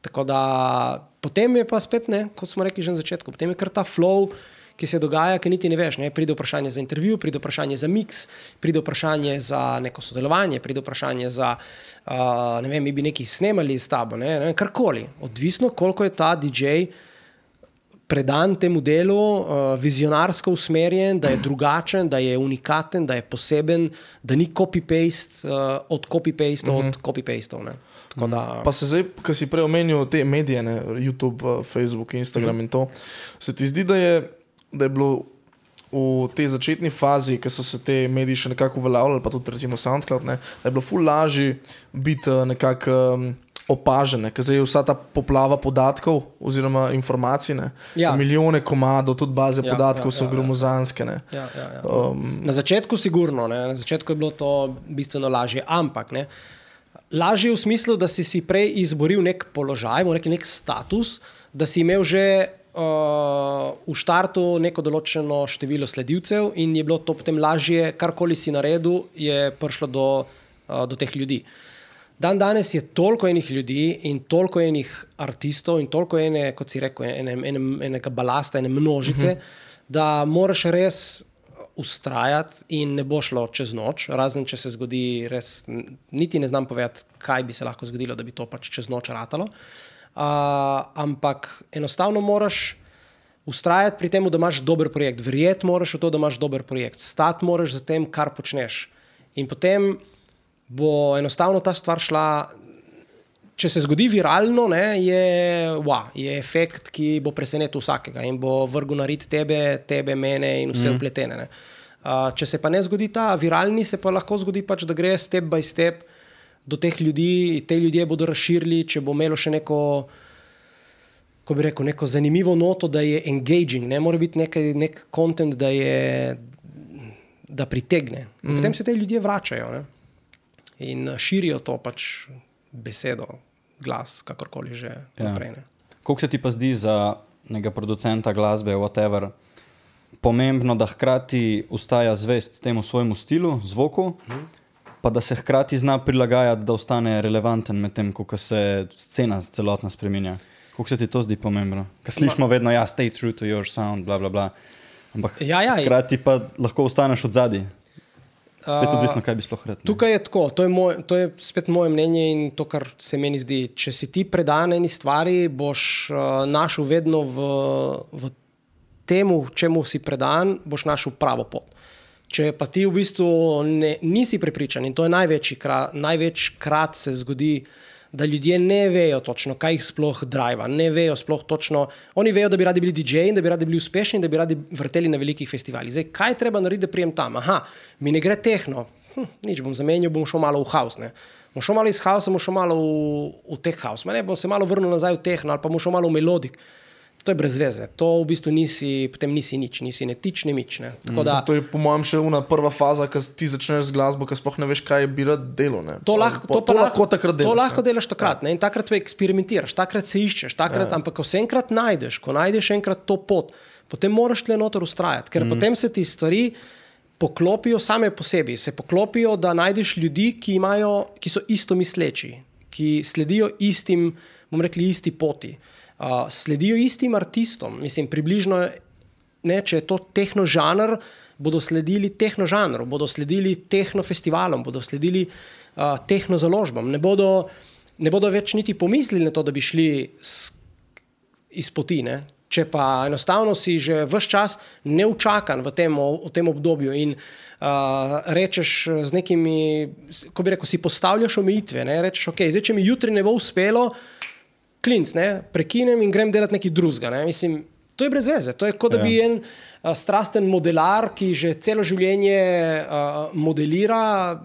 Tako da potem je pa spet, ne, kot smo rekli že na začetku, potem je kar ta flow, ki se dogaja, ki niti ne veš. Ne. Pride vprašanje za intervju, pride vprašanje za mix, pride vprašanje za neko sodelovanje, pride vprašanje za, uh, ne vem, mi bi nekaj snemali s tabo, ne, ne vem, karkoli. Odvisno, koliko je ta DJ predan temu delu, uh, vizionarsko usmerjen, da je drugačen, da je unikaten, da je poseben, da ni copy-paste uh, od copy-paste uh -huh. od copy-paste. Tako da, Pa se zdaj, ko si prej omenil te medije, ne, YouTube, eh, Facebook, Instagram mm. in to, se ti zdi, da je, da je bilo v tej začetni fazi, ko so se te mediji še nekako uveljavljali, pa tudi recimo SoundCloud, ne, da je bilo ful lažje biti eh, nekako. Um, Opažene, ker zdaj je vsa ta poplava podatkov oziroma informacij, ne, Ja. milijone komadov, tudi baze Ja, podatkov ja, so ja, ja. gromozanske. Ne. ja, ja, ja. Um, Na začetku, sigurno, ne? na začetku je bilo to bistveno lažje, ampak ne? lažje v smislu, da si si prej izboril nek položaj, rekli nek status, da si imel že uh, v štartu neko določeno število sledilcev in je bilo to potem lažje, karkoli si naredil, je prišlo do, uh, do teh ljudi. Dan danes je toliko enih ljudi in toliko enih artistov in toliko ene, kot si rekel, ene, ene, enega balasta, ene množice, uh -huh. da moraš res ustrajati in ne bo šlo čez noč, razen če se zgodi res, niti ne znam povedati, kaj bi se lahko zgodilo, da bi to pač čez noč ratalo. Uh, ampak enostavno moraš ustrajati pri tem, da imaš dober projekt, verjeti moraš v to, da imaš dober projekt, stati moraš za tem, kar počneš. In potem bo enostavno ta stvar šla. Če se zgodi viralno, ne, je, wow, je efekt, ki bo presenetil vsakega in bo vrgel na rit tebe, tebe, mene in vse mm. upletene. Uh, če se pa ne zgodi ta viralni, se pa lahko zgodi, pač, da gre step by step do teh ljudi, te ljudje bodo razširili, če bo imelo še neko, ko bi rekel, neko zanimivo noto, da je engaging, ne mora biti nekaj, nek kontent, da, da pritegne. Mm. Potem se te ljudje vračajo. Ne in eh, širijo to pač besedo, glas, kakorkoli že ja. naprej. Kako se ti pa zdi za nekega producenta glasbe, whatever, pomembno, da hkrati ustaja zvest temu svojemu stilu, zvoku, mhm. pa da se hkrati zna prilagajati, da ostane relevanten med tem, ko se scena celotna spremenja. Kako se ti to zdi pomembno? Ker slišimo vedno, ja, stay true to your sound, bla, bla, bla. Ampak ja, ja, hkrati pa lahko ostaneš od zadaj. Spet odvisno, kaj bi sploh rekel. Tukaj je tako, to je, moj, to je spet moje mnenje in to, kar se meni zdi. Če si ti predan eni stvari, boš uh, našel vedno v, v tem, čemu si predan, boš našel pravo pot. Če pa ti v bistvu ne, nisi prepričan in to je največkrat, največkrat se zgodi, uh, da ljudje ne vejo točno, kaj jih sploh drive, ne vejo sploh točno. Oni vejo, da bi radi bili DJ-ji, da bi radi bili uspešni, da bi radi vrteli na velikih festivalih. Zdaj, kaj treba narediti, da prijem tam? Aha, mi ne gre tehno, hm, nič bom zamenjal, bom šel malo v haus. Bom šel malo iz hausa, bom šel malo v, v teh haus, ne bom se malo vrnil nazaj v tehno ali pa bom šel malo v melodik to je brez veze. To v bistvu nisi, potem nisi nič, nisi ne tič, ne mič. Ne. Mm. Da, to je po mojem še ena prva faza, ko ti začneš z glasbo, ki sploh ne veš, kaj bi rad delo. To, lahko, to, to lahko takrat delaš. To lahko delaš takrat ja. in takrat eksperimentiraš, takrat se iščeš, takrat, ja. ampak ko se enkrat najdeš, ko najdeš enkrat to pot, potem moraš tle noter ustrajati, ker mm. potem se ti stvari. Poklopijo same po sebi, se poklopijo, da najdeš ljudi, ki, imajo, ki so isto misleči, ki sledijo istim, bomo rekli, isti poti. Uh, sledijo istim artistom. Mislim, približno, ne, če je to tehnožanr, bodo sledili tehnožanru, bodo sledili tehnofestivalom, bodo sledili uh, tehnozaložbam. Ne bodo, ne bodo več niti pomislili na to, da bi šli iz poti. Ne. Če pa enostavno si že vse čas neučakan v tem, v tem obdobju in uh, rečeš z nekimi, ko bi rekel, si postavljaš omejitve, ne? rečeš, ok, zdaj, če mi jutri ne bo uspelo, klinc, ne, prekinem in grem delati nekaj drugega. Ne. Mislim, to je brez veze. To je kot da bi ja. en uh, strasten modelar, ki že celo življenje uh, modelira,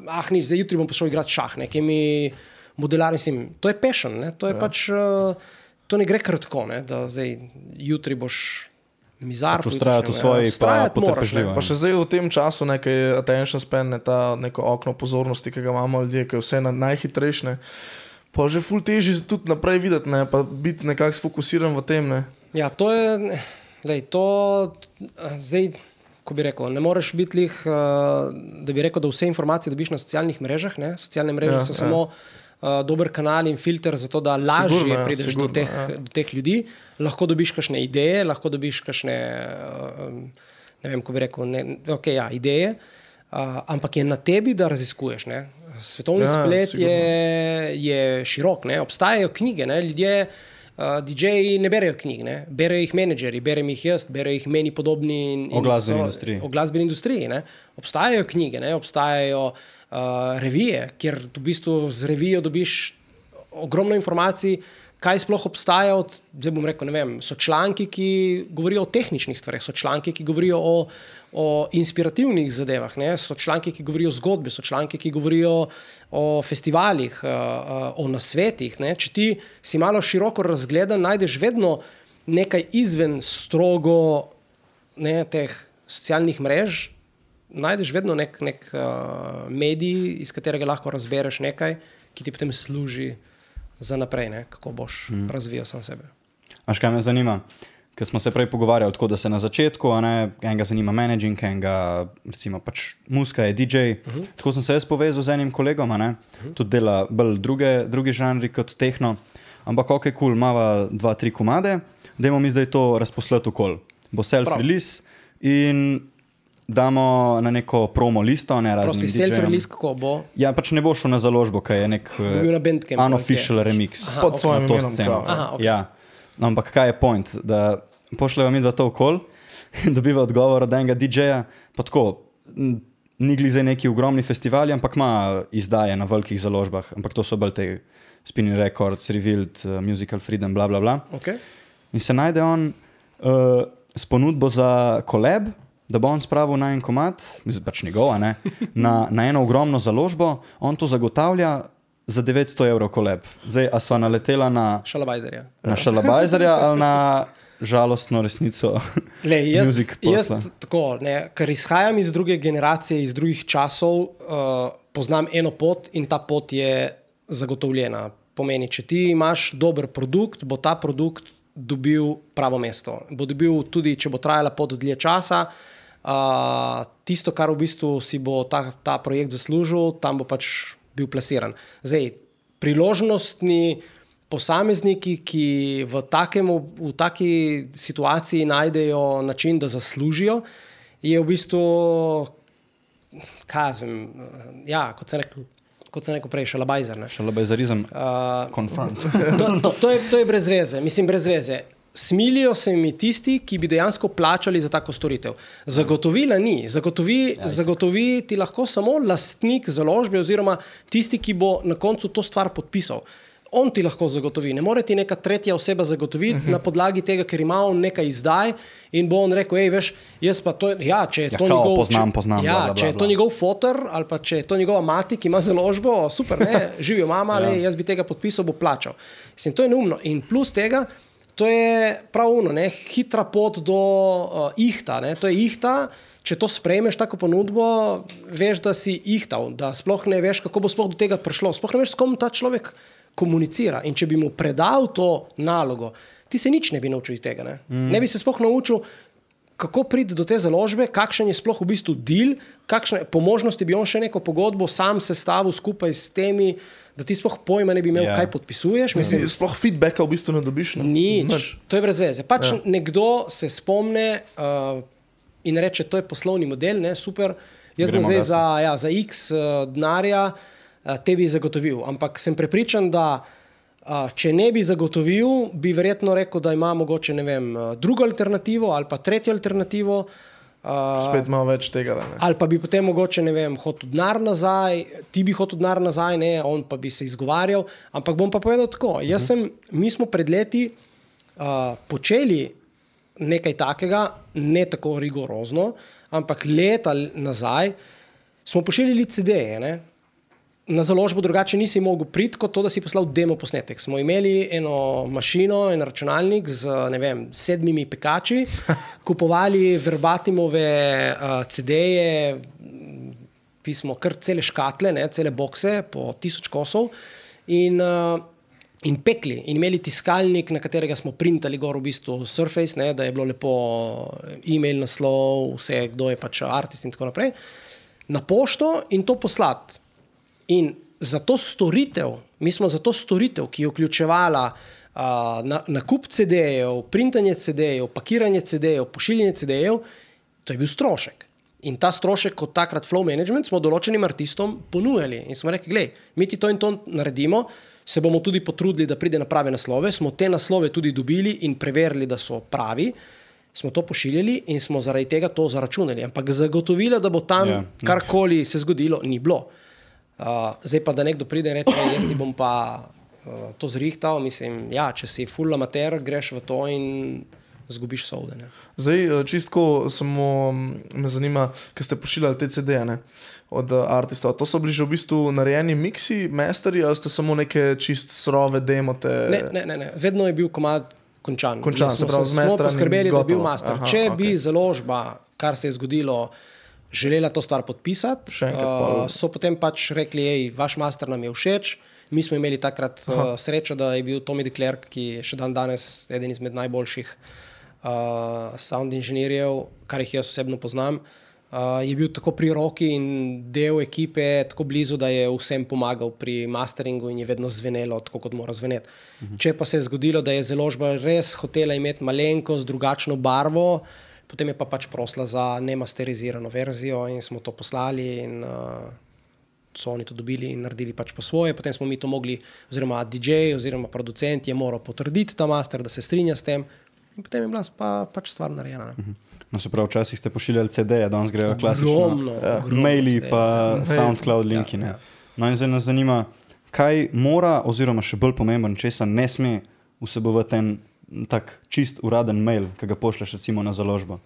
ah, ni, zdaj jutri bom šel igrati šah, nekaj mi modelar, mislim, to je pešen, ne, to je ja. pač, uh, to ne gre kratko, ne, da zdaj jutri boš. Mizar, pač ustrajati v svoji potrpežljivosti. Pa še zdaj v tem času nekaj attention span, ne, ta neko okno pozornosti, ki ga imamo ljudje, ki je vse na najhitrejše pa že ful teži tudi naprej videti, ne, pa biti nekako sfokusiran v tem. Ne. Ja, to je, lej, to zdaj, ko bi rekel, ne moreš biti lih, uh, da bi rekel, da vse informacije dobiš na socialnih mrežah. Ne. Socialne mreže ja, so ja. samo uh, dober kanal in filter za to, da lažje sigurno, ja, prideš sigurno, do, teh, ja. do teh ljudi. Lahko dobiš kakšne ideje, lahko dobiš kakšne, uh, ne vem, ko bi rekel, ne, okay, ja, ideje. Uh, ampak je na tebi, da raziskuješ. Ne? Svetovni ja, splet je, je širok, ne? obstajajo knjige, ne? ljudje, uh, DJ-ji ne berejo knjig, ne? berejo jih menedžeri, berem jih jaz, berejo jih meni podobni. O glasbeni industriji. O glasbeni industriji. Ne? Obstajajo knjige, ne? obstajajo uh, revije, kjer v bistvu z revijo dobiš ogromno informacij kaj sploh obstaja. Od, zdaj bom rekel, vem, so članki, ki govorijo o tehničnih stvareh, so članki, ki govorijo o, o inspirativnih zadevah, ne? so članki, ki govorijo o zgodbi, so članki, ki govorijo o festivalih, eh, eh, o nasvetih. Ne? Če ti si malo široko razgledan, najdeš vedno nekaj izven strogo ne, teh socialnih mrež. Najdeš vedno nek, nek uh, medij, iz katerega lahko razbereš nekaj, ki ti potem služi uh, za naprej, ne? kako boš mm. razvijal sam sebe. Až kaj me zanima? ker smo se prej pogovarjali tako, da se na začetku, ne, enega zanima managing, enega recimo pač muska je DJ. Uh -huh. Tako sem se jaz povezal z enim kolegom, ne, uh -huh. tudi dela bolj druge, druge žanri kot tehno. Ampak ok, kul, cool, imamo dva, tri komade, dajmo mi zdaj to razposlati okol. Bo self-release in damo na neko promo listo, ne. Prosti self-release, kako bo. Ja, pač ne bo šel na založbo, kaj je nek Bandcampu, unofficial ok. remix Aha, Pod ok. svojim to sceno. kao. Aha, ok. Ja. No, ampak kaj je point? Da pošljemo mi dva to okol, (laughs) dobiva odgovor od enega DJ-ja, pa tako. Ni gli za neki ogromni festivali, ampak ima izdaje na velikih založbah, ampak to so bolj te Spinning Records, Revealed, uh, Musical Freedom, bla bla bla. Okay. In se najde on uh, s ponudbo za kolab, da bo on spravil na en komat, mislim, pač njegov, a ne, na, na eno ogromno založbo, on to zagotavlja za 900 evrov kolab. Zdaj, a sva naletela na, Šalabajzerja. na šalabajzerja ali na žalostno resnico (laughs) Le, jaz, music jaz tako, ne, ker izhajam iz druge generacije, iz drugih časov, uh, poznam eno pot in ta pot je zagotovljena. Pomeni, če ti imaš dober produkt, bo ta produkt dobil pravo mesto. Bo dobil tudi, če bo trajala pot dlje časa, uh, tisto, kar v bistvu si bo ta, ta projekt zaslužil, tam bo pač bil plasiran. Zdaj, priložnostni posamezniki, ki v, takem, v taki situaciji najdejo način, da zaslužijo, je v bistvu, vem, ja, kot sem rekel, kot sem rekel prej, šalabajzer. ne. Šalabajzerizem, Uh, confront. to, to, to, je, to je brez veze, mislim, brez veze. Smilijo se mi tisti, ki bi dejansko plačali za tako storitev. Zagotovila ni. Zagotovi, zagotovi ti lahko samo lastnik založbe, oziroma tisti, ki bo na koncu to stvar podpisal. On ti lahko zagotovi, ne more ti neka tretja oseba zagotoviti uh -huh. na podlagi tega, ker ima on nekaj izdaj in bo on rekel: hej, veš, jaz pa to, ja, če je Ja, to kao, njegov, poznam, poznam, ja, bla, bla, če je bla, to bla. njegov fotor ali pa če je to njegova mati, ki ima založbo, super, ne, (laughs) živijo mama, ja. le, jaz bi tega podpisal, bo plačal. Mislim, to je neumno. In plus tega, to je pravno, ne, hitra pot do uh, ihta. Ne, to je ihta. Če to sprejmeš, tako ponudbo, veš, da si ihtal, da sploh ne veš, kako bo sploh do tega prišlo. Sploh ne veš, s kom ta človek komunicira. In če bi mu predal to nalogo, ti se nič ne bi naučil iz tega. Ne, mm. ne bi se sploh naučil, kako priti do te založbe, kakšen je sploh v bistvu del, kakšne po možnosti bi on še neko pogodbo sam sestavil skupaj s temi, da ti sploh pojma ne bi imel, Ja. yeah. kaj podpisuješ. Mislim, sploh feedbacka v bistvu ne dobiš. Ne? Nič, Nič. to je brez veze. Pač ja. nekdo se spomne uh, in reče, to je poslovni model, ne, super. Jaz bom Gremo zdaj gasi. za, ja, za X uh, denarja uh, tebi zagotovil. Ampak sem prepričan, da uh, če ne bi zagotovil, bi verjetno rekel, da ima mogoče vem, uh, drugo alternativo ali pa tretjo alternativo. Uh, Spet malo več tega. Ne? Ali pa bi potem mogoče, ne vem, hotel denar nazaj, ti bi hotel denar nazaj, ne, on pa bi se izgovarjal. Ampak bom pa povedal tako. Jaz sem, mi smo pred leti uh, počeli nekaj takega, ne tako rigorozno, ampak leta nazaj smo pošiljali CD-je. Na založbo drugače nisi mogel priti, kot to, da si poslal demo posnetek. Smo imeli eno mašino, en računalnik z vem, sedmimi pekači, (laughs) kupovali verbatimove uh, CD-je, m, pismo, kar cele škatle, ne, cele bokse po tisoč kosov. In, uh, In pekli, in imeli tiskalnik, na katerega smo printali gor v bistvu Surface, ne, da je bilo lepo e-mail, naslov, vse, kdo je pač artist in tako naprej, na pošto in to poslati. In za to storitev, mi smo za to storitev, ki je vključevala uh, na, nakup CD-jev, printanje CD-jev, pakiranje CD-jev, pošiljanje CD-jev, to je bil strošek. In ta strošek, kot takrat Flow Management, smo določenim artistom ponujali. In smo rekli, gledaj, mi ti to in to naredimo, se bomo tudi potrudili, da pride na prave naslove. Smo te naslove tudi dobili in preverili, da so pravi. Smo to pošiljali in smo zaradi tega to zaračunali. Ampak zagotovila, da bo tam Ja. yeah. karkoli se zgodilo, ni bilo. Uh, zdaj pa, da nekdo pride in reče, "Ej, jaz ti bom pa uh, to zrihtal, mislim, ja, če si full amater, greš v to in zgubiš sovde. Zdaj, eh, čistko samo me zanima, ker ste pošiljali te CD-je od uh, artistov. To so bili že v bistvu narejeni miksi, masteri ali ste samo neke čist surove demote? Ne, ne, ne, ne. vedno je bil komad končan. Končan, se pravi, zmestran in poskrbeli, da je bil master. Aha, Če okay. bi založba, kar se je zgodilo, želela to stvar podpisati, uh, so potem pač rekli, hej, vaš master nam je všeč. Mi smo imeli takrat uh, srečo, da je bil Tommy Declerc, ki je še dan danes eden izmed najboljših uh, sound inženirjev, kar jih jaz osebno poznam, uh, je bil tako pri roki in del ekipe tako blizu, da je vsem pomagal pri masteringu in je vedno zvenelo tako, kot mora zveneti. Mhm. Če pa se je zgodilo, da je založba res hotela imeti malenkost, drugačno barvo, potem je pa pač prosla za nemasterizirano verzijo in smo to poslali. In, uh, So oni to dobili in naredili pač po svoje, potem smo mi to mogli, oziroma DJ, oziroma producent je moral potrditi ta master, da se strinja s tem, in potem je bila pa, pač stvar narejena. Uh -huh. No, se pravi, včasih ste pošiljali CD-je, danes grejo klasično. Ogromno, ja. ogromno Maili, CD-jev. pa Hej. SoundCloud linki. Ja, Ja, ja. ja. No, in zdaj nas zanima, kaj mora, oziroma še bolj pomemben, česa ne sme vsebovati en tak čist uraden mail, ki ga pošleš recimo na založbo.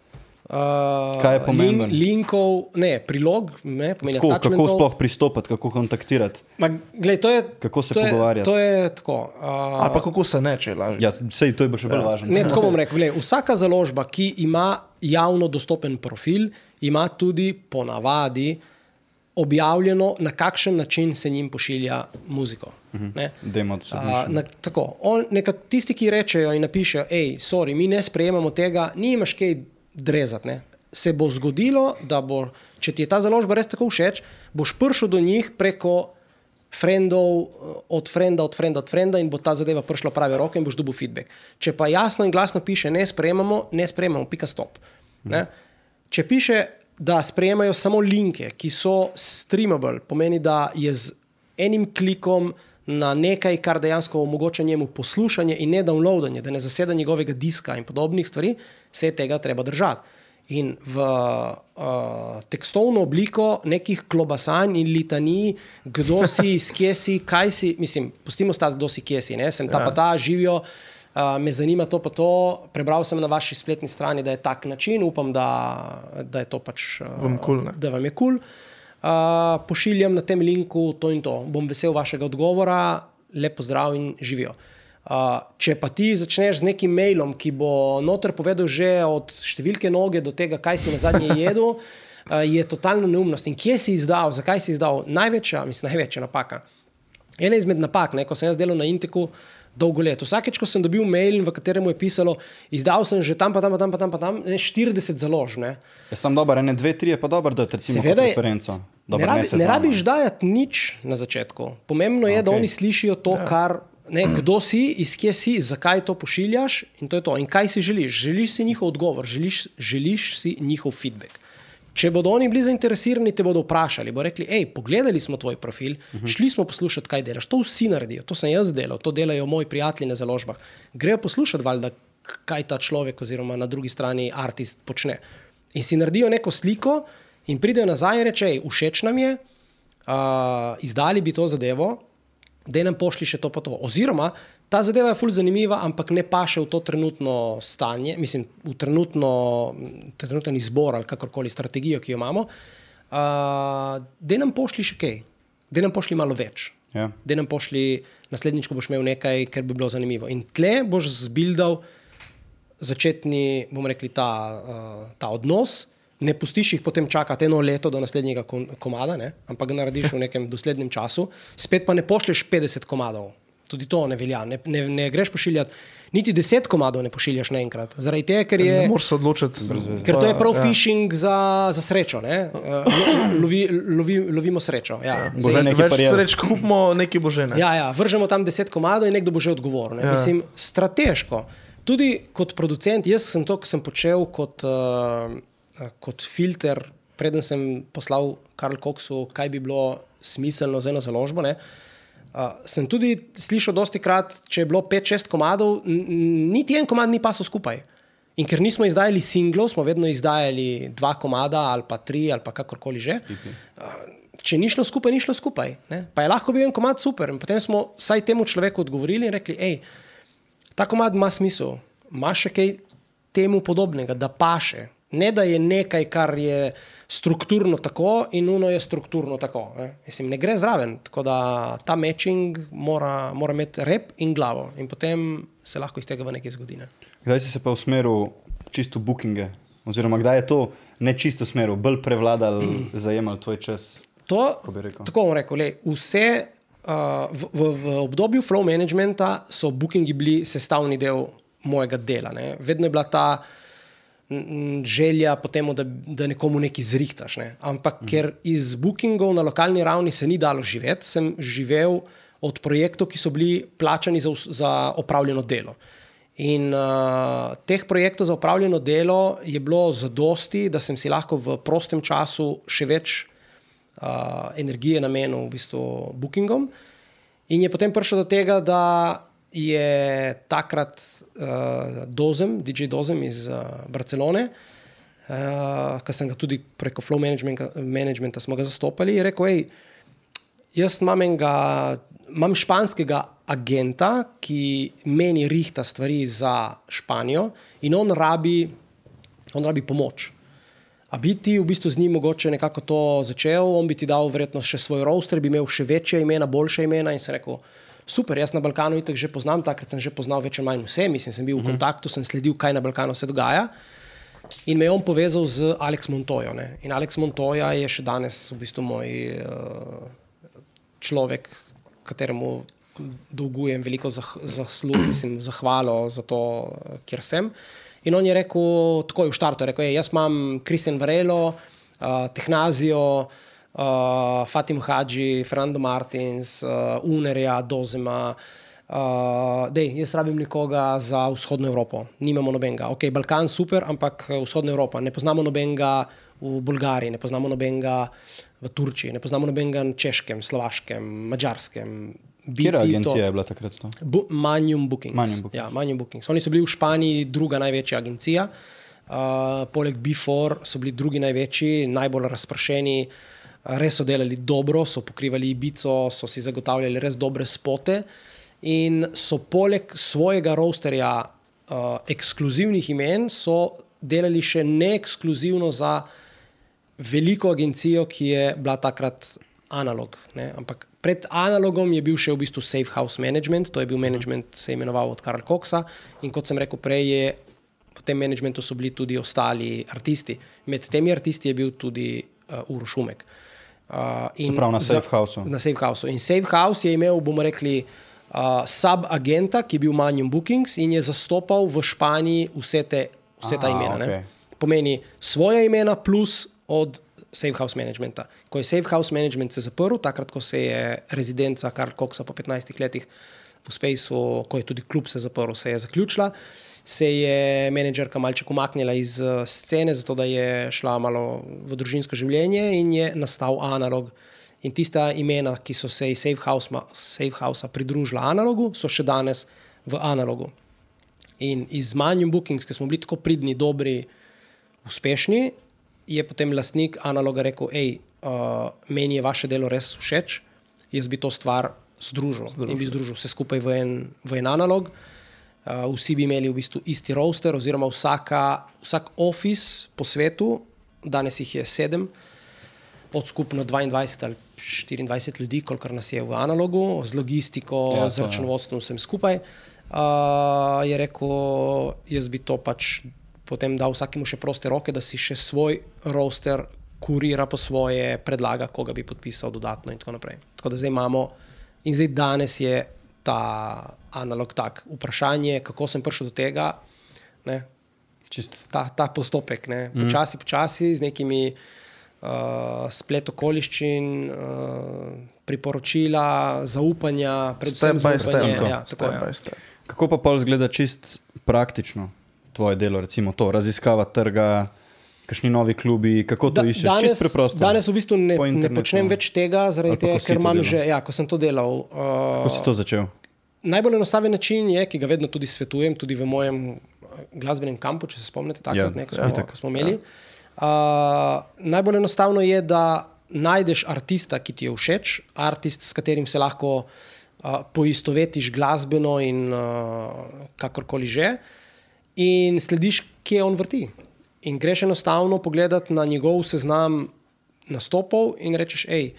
Uh, Kaj je pomembno? Link, linkov, ne, prilog, ne, pomeni Tako, kako sploh pristopiti, kako kontaktirati. Ma, glej, to je, Kako se to je, pogovarjati? To je tako. Uh, Ali pa kako se ne, če lažje. Ja, sej, to je še bolj ja. važno. Ne, tako bom rekel. Glej, vsaka založba, ki ima javno dostopen profil, ima tudi ponavadi objavljeno, na kakšen način se njim pošilja muziko. Demo to A, na, tako, on, neka, tisti, ki rečejo in napišejo, hej, sorry, mi ne sprejemamo tega, nimaš kaj drezati. Ne? Se bo zgodilo, da bo, če ti je ta založba res tako všeč, boš prišel do njih preko frendov, od frenda, od frenda, od frenda in bo ta zadeva prišla prave roke in boš dobil feedback. Če pa jasno in glasno piše, ne sprejemamo, ne sprejemamo, pika stop. Ne? Če piše, da sprejemajo samo linke, ki so streamable, pomeni, da je z enim klikom na nekaj, kar dejansko omogoča njemu poslušanje in ne downloadanje, da ne zaseda njegovega diska in podobnih stvari, se je tega treba držati. In v uh, tekstovno obliko nekih klobasanj in litanij, kdo si, skje si, kaj si, mislim, pustimo stati, kdo si, kje si, ne? sem ta pa ta, živijo, uh, me zanima to pa to. Prebral sem na vaši spletni strani, da je tak način, upam, da, da je to pač uh, Vam kul, ne? da vam je kul. Cool. Uh, pošiljam na tem linku to in to. Bom vesel vašega odgovora, lepo zdrav in živijo. Uh, če pa ti začneš z nekim mailom, ki bo noter povedal že od številke noge do tega, kaj si na zadnje (laughs) jedel, uh, je totalna neumnost. In kje si izdal, zakaj si izdal? Največja, mislim, največja napaka. Ena izmed napak, ne, ko sem jaz delal na Inteku dolgo let. Vsakeč, ko sem dobil mail, v katerem je pisalo, izdal sem že tam, pa tam, pa tam, pa tam, pa tam ne, 40 založb. ne. Ja, sem dober, ene dve, tri je pa dober, da te recimo Seveda je- referenco. Ne, Dober, rabi, ne seznama. rabiš dajati nič na začetku. Pomembno je, okay. da oni slišijo to, ja. kar, ne, kdo si, iz kje si, zakaj to pošiljaš in to je to. In kaj si želiš? Želiš si njihov odgovor, želiš, želiš si njihov feedback. Če bodo oni bili zainteresirani, te bodo vprašali, bo rekli, hej, pogledali smo tvoj profil, uh Mhm. -huh. šli smo poslušati, kaj delaš. To vsi naredijo, to sem jaz delal, to delajo moji prijatelji na založbah. Grejo poslušati, valjda, kaj ta človek oziroma na drugi strani artist počne. In si naredijo neko sliko in pridejo nazaj in rečejo, všeč nam je, uh, izdali bi to zadevo, da nam pošli še to pa to. Oziroma, ta zadeva je fulj zanimiva, ampak ne paše v to trenutno stanje, mislim, v trenutno, trenuten izbor ali kakorkoli strategijo, ki jo imamo. Uh, da nam pošli še kaj, da nam pošli malo več. Ja. Da nam pošli naslednjič, ko boš imel nekaj, kar bi bilo zanimivo. In tle boš zbildal začetni, bomo rekli, ta, uh, ta odnos. Ne pustiš jih potem čakati eno leto do naslednjega kom- komada, ne? ampak ga narediš v nekem doslednem času. Spet pa ne pošlješ 50 komadov. Tudi to ne velja. Ne, ne, ne greš pošiljati, niti 10 komadov ne pošiljaš naenkrat. Zaradi tega, ker je. Ne moreš se odločiti. Ker to je prav ja. phishing za, za srečo. ne. Eh, Lovi, lovi, lovimo srečo. Ja. Že Zdaj- nekaj Več prijel. sreč kupimo, neki božene. Ja, ja, vržemo tam deset komadov in nekdo bo že odgovoril. Ne? Ja. Ja. Mislim, strateško. Tudi kot producent, jaz sem to, kar sem počel kot, uh, kot filter, preden sem poslal Karl Coxu, kaj bi bilo smiselno za eno založbo. Ne? Uh, sem tudi slišal dosti krat, če je bilo 5-6 komadov, niti en komad ni pasel skupaj. In ker nismo izdajali singlov, smo vedno izdajali dva komada ali pa tri ali pa kakorkoli že. Uh, če ni šlo skupaj, ni šlo skupaj. Ne? Pa je lahko bil en komad super. In potem smo vsaj temu človeku odgovorili in rekli, hej, ta komad ima smisel, ima še kaj temu podobnega, da paše. Ne da je nekaj, kar je strukturno tako in uno je strukturno tako. Ne, Mislim, ne gre zraven. Tako da ta matching mora, mora imeti rep in glavo in potem se lahko iz tega v nekaj zgodi. Ne. Kdaj si se pa usmeril čisto v bookinge? Oziroma, kdaj je to ne čisto usmeril, bolj prevladal, (clears throat) zajemal tvoj čas? To, rekel? tako bom rekel, le, vse uh, v, v, v obdobju flow managementa so bookingi bili sestavni del mojega dela. Ne. Vedno je bila ta mm, želja po tem, da, da nekomu nekaj zrihtaš. Ne. Ampak mm. ker iz bookingov na lokalni ravni se ni dalo živeti, sem živel od projektov, ki so bili plačani za, za opravljeno delo. In uh, teh projektov za upravljeno delo je bilo zadosti, da sem si lahko v prostem času še več uh, energije namenil v bistvu bookingom. In je potem prišlo do tega, da je takrat uh, Dozem, DJ Dozem iz uh, Barcelone, uh, ki sem ga tudi preko Flow Managementa, managementa smo ga zastopali, rekel, hej, jaz imam enega imam španskega agenta, ki meni rihta stvari za Španijo in on rabi, on rabi pomoč. A bi ti v bistvu z njim mogoče nekako to začel, on bi ti dal verjetno še svoj roster, bi imel še večje imena, boljše imena in se rekel. Super, jaz na Balkanu itak že poznam, takrat sem že poznal več ali manj vse, mislim, sem bil v mhm. kontaktu, sem sledil, kaj na Balkanu se dogaja. In me je on povezal z Alex Montojo. Ne? In Alex Montoja je še danes v bistvu moj uh, človek, kateremu dolgujem veliko zaslug, (clears throat) mislim, zahvalo za to, kjer sem. In on je rekel, tako je v štartu, rekel, jaz imam Kristjan Varelo, uh, Tehnazijo, uh, Fatim Hadži, Fernando Martins, uh, Unerja, Dozema. Uh, dej, jaz rabim nekoga za vzhodno Evropo, nimamo nobenega. Ok, Balkan super, ampak vzhodna Evropa. Ne poznamo nobenega v Bolgariji, ne poznamo nobenega v Turčiji, ne poznamo nobenega na češkem, slovaškem, mačarskem. Kje agencija je bila takrat? Bu Manjum Bookings. Manjum Bookings. Ja, Manjum Bookings. Oni so bili v Španiji druga največja agencija. Uh, poleg Before so bili drugi največji, najbolj razpršeni, res so delali dobro, so pokrivali Ibico, so si zagotavljali res dobre spote. In so poleg svojega rosterja uh, ekskluzivnih imen, so delali še neekskluzivno za veliko agencijo, ki je bila takrat analog. Ne? Ampak pred analogom je bil še v bistvu Safe House Management, to je bil management, se je imenoval od Karla Coxa. In kot sem rekel prej, je v tem managementu so bili tudi ostali umetniki. Med temi umetniki je bil tudi uh, Uroš Umek. Uh, se pravi na Safe House. Na Safe House. In Safe House je imel, bomo rekli, uh, sub-agenta, ki je bil Manjum Bookings in je zastopal v Španiji vse, te, vse ta Aha, imena. Okay. Pomeni svoje imena plus od Safe House Managementa. Ko je Safe House Management se zaprl, takrat, ko se je rezidenca Karl Coxa po 15 letih v Spaceu, ko je tudi klub se zaprl, se je zaključila, se je menedžerka malček umaknila iz eh, scene, zato da je šla malo v družinsko življenje in je nastal analog. In tista imena, ki so se iz Safe Housea House pridružila analogu, so še danes v analogu. In iz manjim bookings, ki smo bili tako pridni, dobri, uspešni, je potem lastnik analoga rekel, hej, uh, meni je vaše delo res všeč, jaz bi to stvar združil, združil. in bi združil vse skupaj v en, v en analog. Uh, vsi bi imeli v bistvu isti roster, oziroma vsaka, vsak office po svetu, danes jih je sedem, od skupno 22 ali 24 ljudi, kolikor nas je v analogu, z logistiko, ja, z računovodstvom, vsem skupaj. Uh, je rekel, jaz bi to pač potem dal vsakemu še proste roke, da si še svoj roster kurira po svoje, predlaga, koga bi podpisal dodatno in tako naprej. Tako da zdaj imamo, in zdaj danes je ta analog tak. Vprašanje, kako sem prišel do tega, ne, ta, ta postopek, ne, mhm. počasi, počasi, z nekimi uh, splet okoliščin, uh, priporočila, zaupanja, predvsem zaupanja. Ja, tako, ja. Kako pa pol zgleda čist praktično? tvoje delo, recimo to, raziskava trga, kakšni novi klubi, kako to da, iščeš? Danes, preprosto, danes v bistvu ne, ne počnem več tega, tega ker imam že, ja, ko sem to delal. Uh, kako si to začel? Najbolj enostaven način je, ki ga vedno tudi svetujem, tudi v mojem uh, glasbenem kampu, če se spomnite, takrat, ja, ne, ko, smo, ja, ko smo imeli. Ja. Uh, najbolj enostavno je, da najdeš artista, ki ti je všeč, artist, s katerim se lahko uh, poistovetiš glasbeno in uh, kakorkoli že. In slediš, kje on vrti. In greš enostavno pogledati na njegov seznam nastopov in rečeš, hej,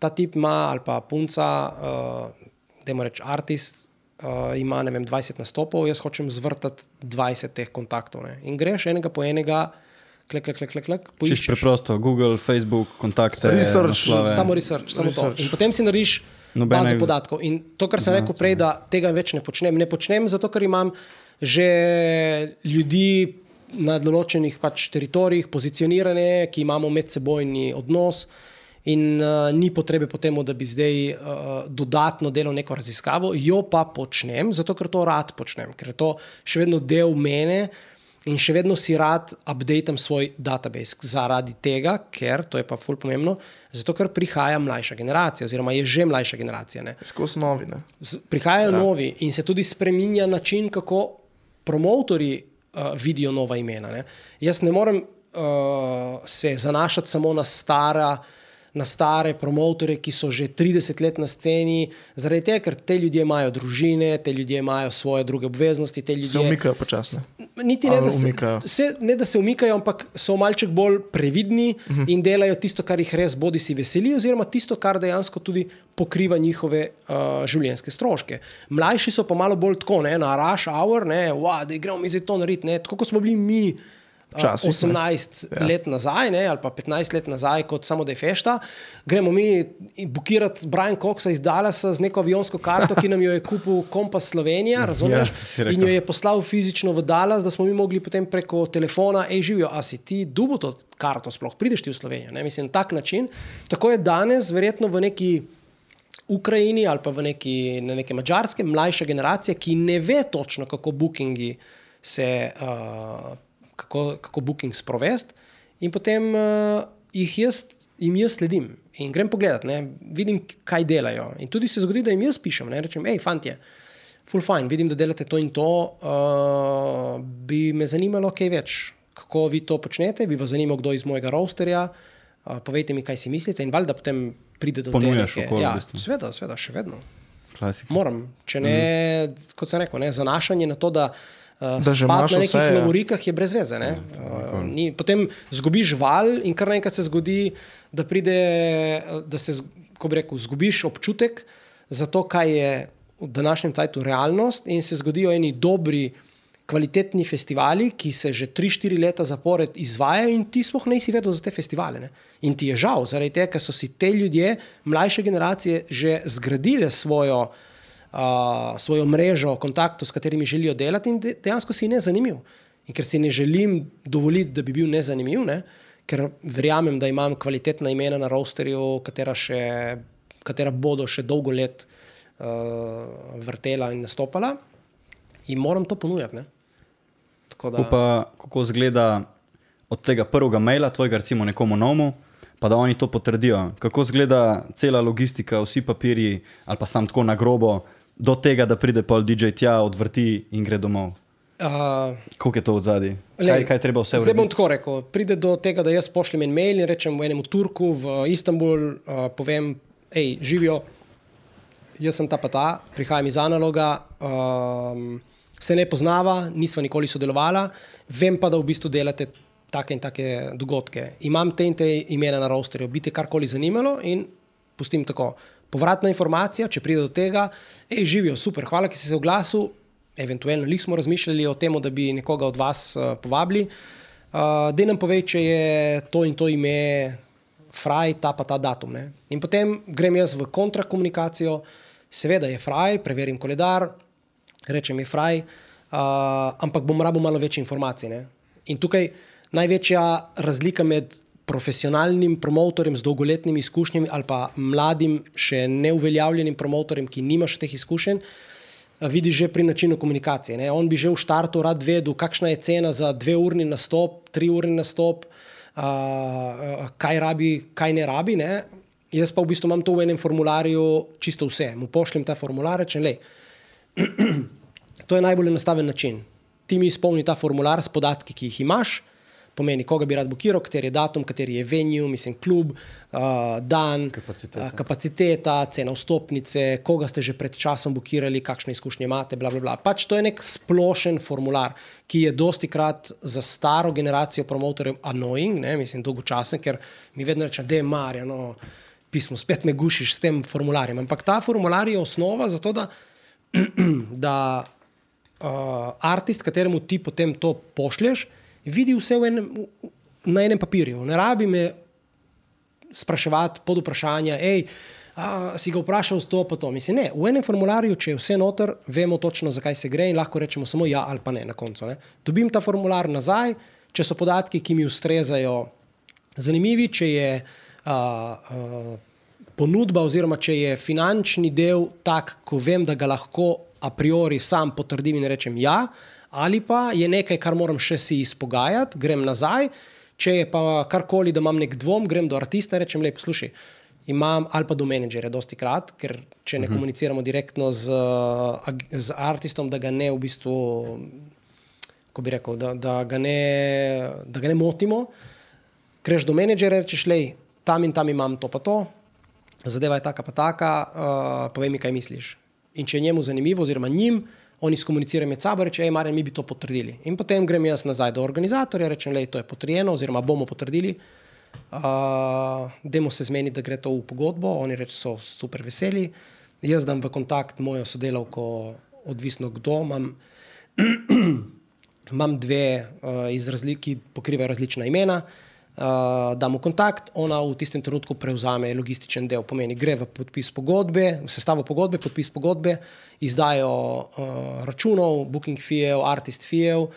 ta tip ima ali pa punca, uh, da ima reč artist, uh, ima vem, 20 nastopov, jaz hočem zvrtati 20 teh kontaktov. Ne? In greš enega po enega. Klek, klek, klek, klek, Čisto preprosto, Google, Facebook, kontakte. Research, samo research, samo research. to. In potem si narediš bazo podatkov. In to, kar sem rekel prej, da tega več ne počnem. Ne počnem zato, ker imam že ljudi na določenih pač teritorijih, pozicionirane, ki imamo medsebojni odnos. In uh, ni potrebe po tem, da bi zdaj uh, dodatno delal neko raziskavo, jo pa počnem, zato ker to rad počnem, ker je to še vedno del mene in še vedno si rad updatem svoj database. Zaradi tega, ker to je pa fulp pomembno, zato ker prihaja mlajša generacija, oziroma je že mlajša generacija. Skozi novi. Ne? Prihajajo ja. novi in se tudi spremenja način, kako promotori vidijo nova imena. Ne? Jaz ne morem uh, se zanašati samo na stara na stare promotore, ki so že 30 let na sceni, zaradi tega, ker te ljudje imajo družine, te ljudje imajo svoje druge obveznosti. Ljudje, se umikajo počasno. Niti ne da, se, se, ne, da se umikajo, ampak so malček bolj previdni uh mhm. -huh. in delajo tisto, kar jih res bodi si veseli, oziroma tisto, kar dejansko tudi pokriva njihove uh, življenjske stroške. Mlajši so pa malo bolj tako, ne, na rush hour, ne, wow, da gremo mi zdaj to narediti, tako kot smo bili mi. Časih, 18 ja. let nazaj, ne, ali pa 15 let nazaj, kot samo da je fešta, gremo mi bukirati Brian Coxa iz Dallasa z neko avionsko karto, ki nam jo je kupil Kompas Slovenija, ja, razumeš? Ja, in jo je poslal fizično v Dallas, da smo mi mogli potem preko telefona, hej, živijo, a si ti dubo to karto, sploh prideš ti v Slovenijo. Ne? Mislim, tak način. Tako je danes, verjetno v neki. Ukrajini ali pa v neki, na neki mačarske, mlajša generacija, ki ne ve točno, kako bookingi se uh, kako, kako booking sprovesti, in potem uh, jih jaz, jim jaz sledim in grem pogledat, ne, vidim, kaj delajo. In tudi se zgodi, da jim jaz pišem, ne rečem, hej, fanti, full fine, vidim, da delate to in to, uh, bi me zanimalo kaj več, kako vi to počnete, bi vas zanimalo, kdo iz mojega rosterja. Uh, povejte mi, kaj si mislite, in valjda potem pride do tega. Ja, sveda, sveda, še vedno. Klasika. Moram, če ne, mm. kot sem rekel, ne, zanašanje na to, da Uh, da že imaš na nekih ja. lovorikah, je brez veze. Uh, ni, potem zgubiš val in kar naenkrat se zgodi, da pride, da se, ko bi rekel, zgubiš občutek za to, kaj je v današnjem času realnost, in se zgodijo eni dobri, kvalitetni festivali, ki se že 3-4 leta zapored izvajajo, in ti sploh ne si vedel za te festivale. Ne? In ti je žal, zaradi tega, ker so si te ljudje, mlajše generacije, že zgradile svojo uh, svojo mrežo kontaktov, s katerimi želijo delati, in dejansko si ne zanimiv. In ker si ne želim dovoliti, da bi bil nezanimiv, ne? ker verjamem, da imam kvalitetna imena na rosterju, katera, še, katera bodo še dolgo let uh, vrtela in nastopala, in moram to ponujati. Da... Kako pa kako izgleda od tega prvega maila, tvojega, recimo, nekomu novemu? Pa da oni to potrdijo. Kako izgleda cela logistika, vsi papirji, ali pa sam tako na grobo, do tega, da pride pol DJ tja, odvrti in gre domov? Uh, Kako je to v zadnji? Kaj, kaj treba vse vzeti? Zdaj bom tako rekel. Pride do tega, da jaz pošljem en mail in rečem v enem Turku v Istanbul, uh, povem, hej, živijo, jaz sem ta pa ta, prihajam iz analoga, um, se ne poznava, nisva nikoli sodelovala, vem pa, da v bistvu delate take in take dogodke. Imam te in te imena na rosterju, bi te karkoli zanimalo in pustim tako povratna informacija, če pride do tega, hej, živijo super, hvala, ki ste se oglasil. Eventualno, lih smo razmišljali o tem, da bi nekoga od vas uh, povabili. Uh, da nam pove, če je to in to ime, fraj, ta pa ta datum. Ne? In potem grem jaz v kontrakomunikacijo, seveda je fraj, preverim koledar, rečem je fraj, uh, ampak bom rabo malo več informacij. Ne? In tukaj največja razlika med profesionalnim promotorjem z dolgoletnimi izkušnjami ali pa mladim, še neuveljavljenim promotorjem, ki nima še teh izkušenj, vidi že pri načinu komunikacije. Ne? On bi že v startu rad vedel, kakšna je cena za dve urni nastop, tri urni nastop, uh, kaj rabi, kaj ne rabi. Ne? Jaz pa v bistvu imam to v enem formularju čisto vse. Mu pošljem ta formular, rečem, le. (clears throat) to je najbolj enostaven način. Ti mi izpolni ta formular s podatki, ki jih imaš pomeni, koga bi rad blokiral, kateri je datum, kateri je venue, mislim, klub, uh, dan, kapaciteta. Uh, kapaciteta, cena vstopnice, koga ste že pred časom blokirali, kakšne izkušnje imate. Bla, bla, bla. Pač to je nek splošen formular, ki je dosti krat za staro generacijo promotorjev annoying, ne, mislim, dolgočasen, ker mi vedno rečejo, da je marja. No, Pismo, spet me gušiš s tem formularjem. Ampak ta formular je osnova za to, da, (clears throat) da uh, artist, kateremu ti potem to pošlješ, vidi vse enem, na enem papirju. Ne rabi me spraševati pod vprašanja, hej, si ga vprašal z to, pa to. Mislim, ne, v enem formularju, če je vse noter, vemo točno, zakaj se gre in lahko rečemo samo ja ali pa ne na koncu. Ne. Dobim ta formular nazaj, če so podatki, ki mi ustrezajo, zanimivi, če je a, a, ponudba oziroma če je finančni del tak, ko vem, da ga lahko a priori sam potrdim in rečem ja, ali pa je nekaj, kar moram še si izpogajati, grem nazaj. Če je pa karkoli, da imam nek dvom, grem do artista in rečem: Lepo, slušaj, imam ali pa do menedžerja, dosti krat, ker če ne uh -huh. komuniciramo direktno z, ag- z artistom, da ga ne v bistvu, ko bi rekel, da, da, ga, ne, da ga ne motimo. Greš do menedžerja in rečeš, lej, tam in tam imam to pa to, zadeva je taka pa taka, uh, povej mi, kaj misliš. In če je njemu zanimivo, oziroma njim, oni skomunicirajo med sabo, reče, hej, Marjan, mi bi to potrdili. In potem grem jaz nazaj do organizatorja, rečem, lej, to je potrjeno, oziroma bomo potrdili. Uh, Demo se zmeniti, da gre to v pogodbo, oni reče, so super veseli. Jaz dam v kontakt mojo sodelavko, odvisno kdo. Imam, (clears throat) imam dve uh, iz razlik, ki pokrivajo različna imena. Uh, dam v kontakt, ona v tistem trenutku prevzame logističen del, pomeni, gre v podpis pogodbe, v sestavo pogodbe, podpis pogodbe, izdajo uh, računov, booking fijev, artist fijev.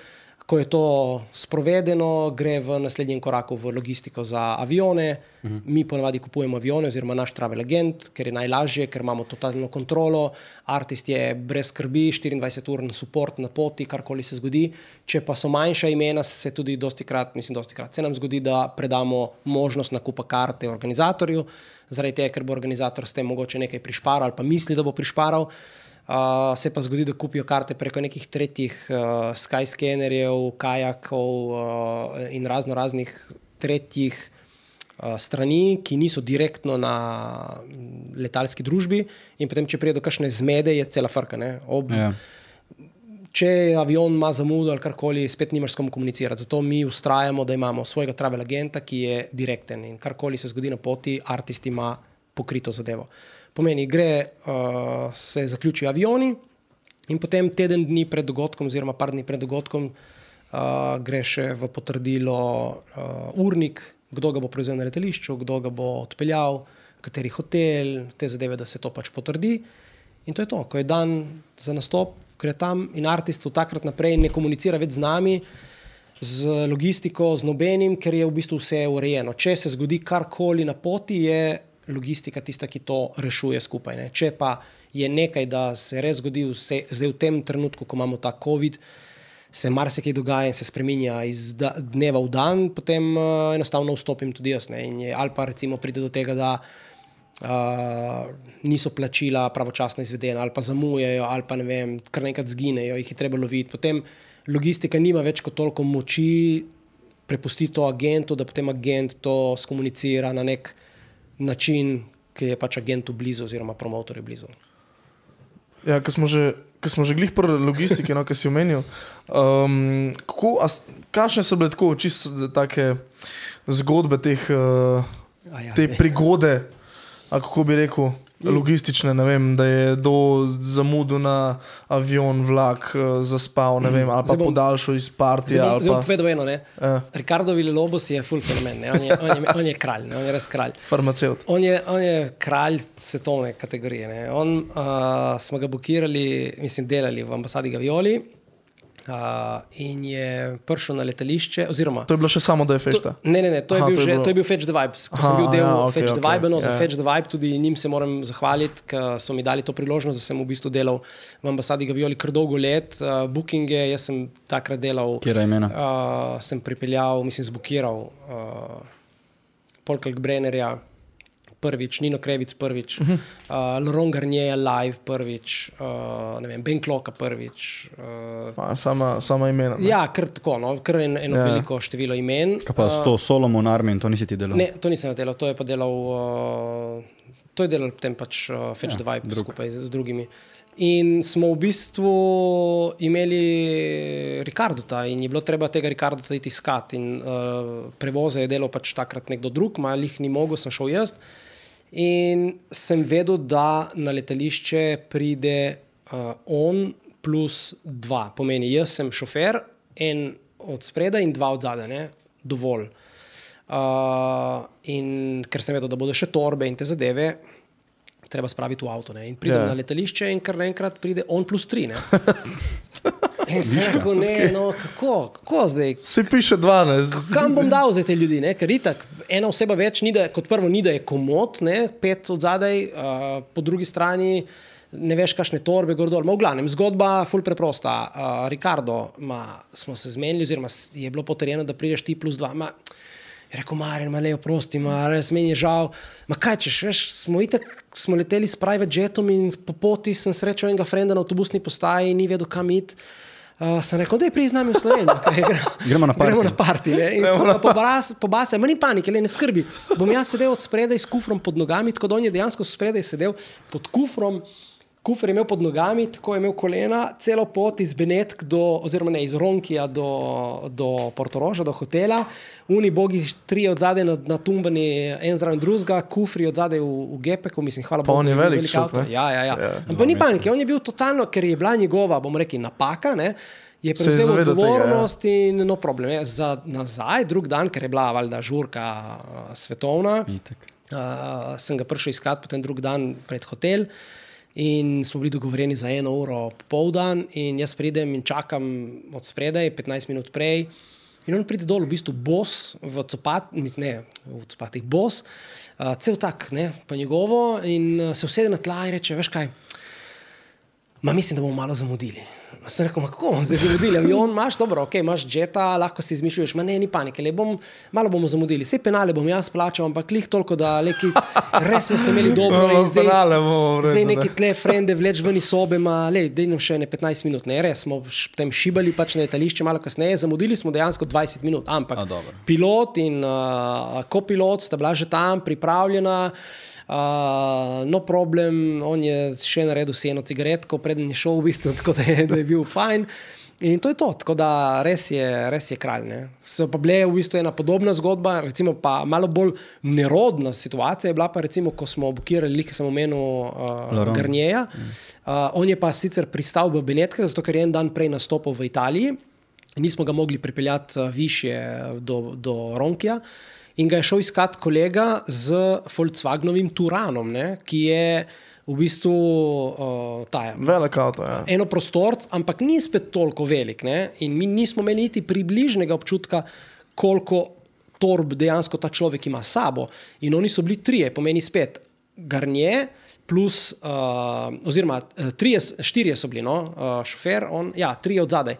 Ko je to sprovedeno, gre v naslednjem koraku v logistiko za avione. Uh -huh. Mi ponavadi kupujemo avione, oziroma naš travel agent, ker je najlažje, ker imamo totalno kontrolo. Artist je brez skrbi, 24 ur na support, na poti, karkoli se zgodi. Če pa so manjša imena, se tudi dosti krat, mislim, dosti krat se nam zgodi, da predamo možnost nakupa karte organizatorju, zaradi tega, ker bo organizator s tem mogoče nekaj prišparal ali pa misli, da bo prišparal. Uh, se pa zgodi, da kupijo karte preko nekih tretjih uh, skyscannerjev, kajakov uh, in razno raznih tretjih uh, strani, ki niso direktno na letalski družbi, in potem, če pride do kakšne zmede, je cela frka. Ob, Ja. Če avion ima zamudo ali karkoli, spet nimaš s kom komunicirati. Zato mi ustrajamo, da imamo svojega travel agenta, ki je direkten in karkoli se zgodi na poti, artist ima pokrito zadevo. Pomeni, gre, uh, se zaključijo avioni in potem teden dni pred dogodkom, oziroma par dni pred dogodkom, uh, gre še v potrdilo uh, urnik, kdo ga bo prevzel na letališču, kdo ga bo odpeljal, kateri hotel, te zadeve, da se to pač potrdi. In to je to, ko je dan za nastop, gre tam in artist od takrat naprej ne komunicira več z nami, z logistiko, z nobenim, ker je v bistvu vse urejeno. Če se zgodi karkoli na poti, je logistika tista, ki to rešuje skupaj. Ne. Če pa je nekaj, da se res zgodi, vse, zdaj v tem trenutku, ko imamo ta COVID, se marsikaj dogaja in se spremenja iz da, dneva v dan, potem uh, enostavno vstopim tudi jaz. Ne. Je, ali pa recimo pride do tega, da uh, niso plačila pravočasno izvedena, ali pa zamujajo, ali pa ne vem, kar nekaj zginejo, jih je treba loviti. Potem logistika nima več kot toliko moči, prepusti to agentu, da potem agent to skomunicira na nek način, ki je pač agentu blizu, oziroma promotorju blizu. Ja, ko smo že, ko smo že glih pri logistiki, no, ki si omenil. Um, kako, a kakšne so bile tako čisto take zgodbe teh, uh, ja, te ne. prigode, kako bi rekel, logistične, ne vem, da je do zamudil na avion, vlak, uh, zaspal, ne vem, ali pa bom- podaljšal iz partije. Zdaj bom, povedal eno. Ne? Ja. Ricardo Villalobos je full fenomen, on je, on, je, on je kralj, ne? on je res kralj. Farmaceut. On je, on je kralj svetovne kategorije. Ne? On, uh, smo ga blokirali, mislim, delali v ambasadi Gavioli uh, in je prišel na letališče. Oziroma, To je bilo še samo, da je to, fešta. ne, ne, ne, to je, Aha, bil to je že, bilo- to je bil Fetch the Vibes. Ko Aha, sem bil del ja, okej, Fetch the okej, Vibe, no, za ja. Fetch the Vibe tudi njim se moram zahvaliti, ker so mi dali to priložnost, da sem v bistvu delal v ambasadi Gavioli kar dolgo let. Uh, bookinge, jaz sem takrat delal. Kjera imena? Uh, sem pripeljal, mislim, zbukiral uh, Polkalk Brennerja prvič, Nino Krevic prvič, uh -huh. uh, Laurent Garnier live prvič, uh, vem, Ben Kloka prvič. Uh, A, Sama, sama imena. ne. ja, kar tako, no, kar en, eno Ja. ja. veliko število imen. Kaj pa s to Solomon Armin, to nisi ti delal? Ne, to nisem delal, to je pa delal, uh, to je delal potem pač uh, Fetch Ja, the Vibe drug. skupaj z, z drugimi. In smo v bistvu imeli Ricardota in je bilo treba tega Ricardota iti iskati. In uh, prevoze je delal pač takrat nekdo drug, malih ni mogel, sem šel jaz. In sem vedel, da na letališče pride uh, on plus dva. Pomeni, jaz sem šofer, en od spredaj in dva od zadaj, dovolj. Uh, in ker sem vedel, da bodo še torbe in te zadeve, treba spraviti v avto. Ne? In pridem Ja. yeah. na letališče in kar naenkrat pride on plus tri. (laughs) Sem rekel, ne, no, kako, kako zdaj, Se piše 12. kam bom dal za te ljudi, ne? ker itak ena oseba več ni, da kot prvo ni, da je komod, ne? pet od zadaj, uh, po drugi strani ne veš, kakšne torbe, gor dol. V glavnem, zgodba je ful preprosta. Uh, Ricardo, ma, smo se zmenili, oziroma je bilo potrjeno, da prideš ti plus dva. Ma, je rekel, Marjan, ma le oprosti, ma res meni je žal. Ma kaj češ, veš, smo itak, smo leteli s private jetom in po poti sem srečal enega frenda na avtobusni postaji, ni vedel kam iti. Uh, sem rekel, da je prej z nami v Sloveniji. (laughs) kaj, Gremo na party. Gremo na parti. ne. In sem ga pobras- pobasal, ma ni panike, le ne skrbi. Bom jaz sedel od spredaj s kufrom pod nogami, tako da on je dejansko spredaj sedel pod kufrom. Kufer je imel pod nogami, tako je imel kolena, celo pot iz Benetk do, oziroma ne, iz Ronkija do, do Portoroža, do hotela. Uni bogi, tri od zadaj na, na tumbani, en zraven drugega, kufri od zadaj v, v Gepeku, mislim, hvala Pa on je bil velik šok, avto. ne? Ja, ja, ja. Ja. Ampak ni panike, on je bil totalno, ker je bila njegova, bomo rekli, napaka. Ne? Je prevzel zavedal tega, ja. odgovornost in no problem. Je. Za nazaj, drug dan, ker je bila valjda žurka a, svetovna, Itak. uh, sem ga prišel iskat potem drug dan pred hotel. In smo bili dogovorjeni za eno uro popoldan, in jaz pridem in čakam od spredaj, 15 minut prej. In on pride dol, v bistvu bos, v copat, ne v copatih, bos, uh, cel tak, ne, pa njegovo, in uh, se usede na tla in reče: Veš kaj, Ma mislim, da bomo malo zamudili. Ma Sem rekel, "Ma kako bomo zdaj zamudili? Avion imaš, dobro, ok, imaš jeta, lahko si izmišljuješ, ma ne, ni panike, le bom, malo bomo zamudili. Vse penale bom jaz plačal, ampak lih toliko, da leki, res smo se imeli dobro. (laughs) No, zdaj, penale bomo v redu, zdaj ne. neki tle frende vleč ven iz sobe, ma le, dej nam še ne 15 minut. Ne, res smo potem šibali pač na letališče malo kasneje, zamudili smo dejansko 20 minut, ampak A, dobro. pilot in uh, kopilot sta bila že tam, pripravljena. Uh, no problem, on je še naredil si eno cigaretko, preden je šel, v bistvu, (laughs) tako da je, da je bil fajn. In to je to, tako da res je, res je kralj. Ne. So pa bile v bistvu ena podobna zgodba, recimo pa malo bolj nerodna situacija je bila pa recimo, ko smo obukirali, lik sem omenil uh. Garnjeja. Uh, on je pa sicer pristal v Benetkah, zato ker je en dan prej nastopil v Italiji. Nismo ga mogli pripeljati uh, više do, do Ronkija. In ga je šel iskat kolega z Volkswagenovim Turanom, ne, ki je v bistvu uh, ta Velik avto, ja. eno prostorc, ampak ni spet toliko velik. Ne? In mi nismo imeli niti približnega občutka, koliko torb dejansko ta človek ima s sabo. In oni so bili trije, pomeni spet Garnier. Plus, uh, oziroma, eh, trije, štirje so bili, no? uh, šofer, on, ja, tri od zadaj.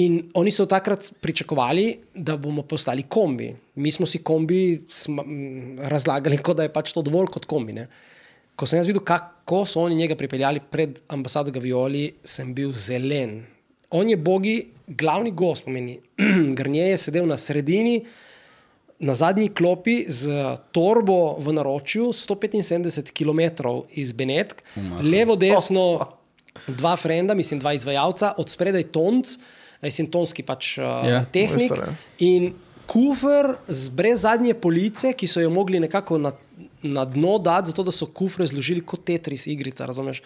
In oni so takrat pričakovali, da bomo postali kombi. Mi smo si kombi sma, razlagali, kot da je pač to dovolj kot kombi. Ne? Ko sem jaz videl, kako so oni njega pripeljali pred ambasado Gavioli, sem bil zelen. On je bogi, glavni gost, pomeni, (clears throat) Grnje je sedel na sredini, na zadnji klopi z torbo v naročju, 175 km iz Benetk, levo, desno, dva frenda, mislim, dva izvajalca, od spredaj tonc, mislim, tonski pač uh, Ja, tehnik. mojster, ja. In kufr brez zadnje police, ki so jo mogli nekako na, na dno dati, zato da so kufre zložili kot Tetris igrica, razumeš?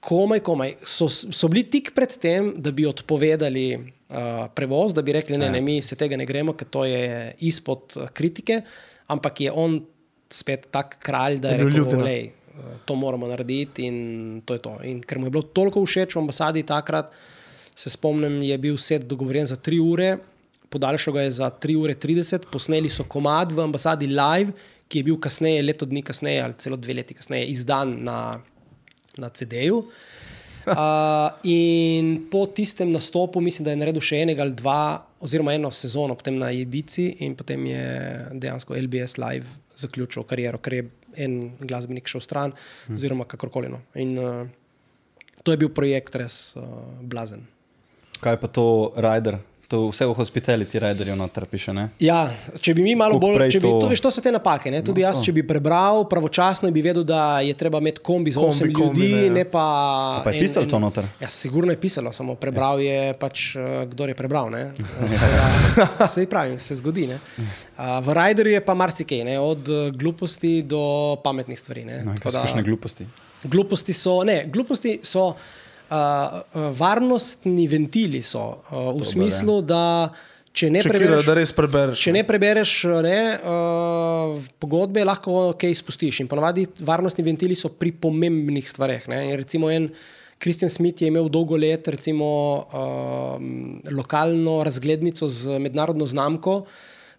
Komaj, komaj. So, so bili tik pred tem, da bi odpovedali uh, prevoz, da bi rekli, ne, ne, mi se tega ne gremo, ker to je izpod uh, kritike, ampak je on spet tak kralj, da je Je rekel, lej, uh, to moramo narediti in to je to. In ker mu je bilo toliko všeč v ambasadi takrat, se spomnim, je bil set dogovorjen za tri ure, podaljšal ga je za 3 ure 30, posneli so komad v ambasadi live, ki je bil kasneje, leto dni kasneje ali celo dve leti kasneje, izdan na, na CD-ju. Uh, (laughs) in po tistem nastopu, mislim, da je naredil še enega ali dva, oziroma eno sezono, potem na Ibici, in potem je dejansko LBS Live zaključil kariero, ker je en glasbenik šel stran, hmm. oziroma kakorkoli. No. In uh, to je bil projekt res uh, blazen. Kaj pa to rider? To vse v hospitality riderju noter piše, ne? Ja, če bi mi malo Koliko bolj, če bi, to- to, veš, to so te napake. Ne? Tudi no, jaz, če bi prebral pravočasno, bi vedel, da je treba imeti kombi za Kombi, 8 kombi, ljudi, ne, ja. ne pa. A pa je pisalo to noter? Ja, sigurno je pisalo, samo prebral je pač, eh, kdo je prebral. Sej (laughs) pravim, se zgodi. ne. V Riderju je pa marsikaj, ne? od eh, gluposti do pametnih stvari. ne. No, kaj so kakšne gluposti? Gluposti so, ne, gluposti so uh, uh, varnostni ventili, so, uh, v smislu, da če ne Čekirajo, prebereš, da res prebereš. če ne prebereš ne, uh, pogodbe, lahko kaj izpustiš. In ponavadi varnostni ventili so pri pomembnih stvareh. Ne. Recimo en Kristjan Smith je imel dolgo let recimo, um, lokalno razglednico z mednarodno znamko.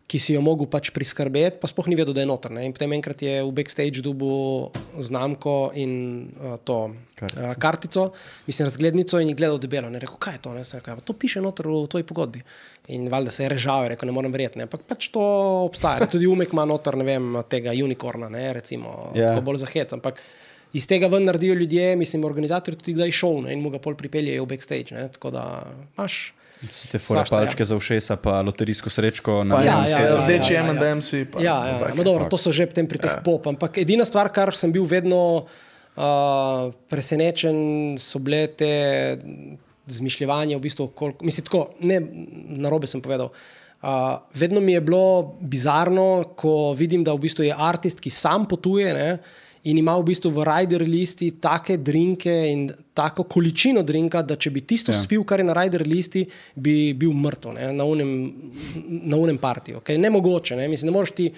Ki si jo mogel pač priskrbeti, pa sploh ni vedel, da je noter. Ne? In potem enkrat je v backstage dubu znamko in uh, to Kartico. uh, kartico, mislim, razglednico in je gledal debelo. Ne rekel, kaj je to? Ne? Sem Rekel, "Ja, to piše noter v tvoji pogodbi. In valjda se je režal, rekel, ne morem verjeti. Ne? Ampak pač to obstaja. Tudi umek ima noter, ne vem, tega unikorna, ne? recimo, Ja. yeah. bolj zahec. Ampak iz tega ven naredijo ljudje, mislim, organizatorji tudi kdaj šov ne? in mu ga pol pripeljejo v backstage. Ne? Tako da imaš. So te fore Svašta, ja. palčke za ušesa, pa loterijsko srečko na Ja, ja, ja, ja, ja, rdeči ja, ja, ja. Pa- Ja, ja, ja. No, dobro, to so že pri teh ja. pop. Ampak edina stvar, kar sem bil vedno uh, presenečen, so bile te zmišljevanje, v bistvu, koliko, mislim, tako, ne na robe sem povedal. Uh, vedno mi je bilo bizarno, ko vidim, da v bistvu je artist, ki sam potuje ne, in ima v bistvu v rider listi take drinke in tako količino drinka, da če bi tisto Ja. spil, kar je na rider listi, bi bil mrtev ne, na unem, na unem partiju. Okay? Nemogoče, ne? mislim, ne moreš ti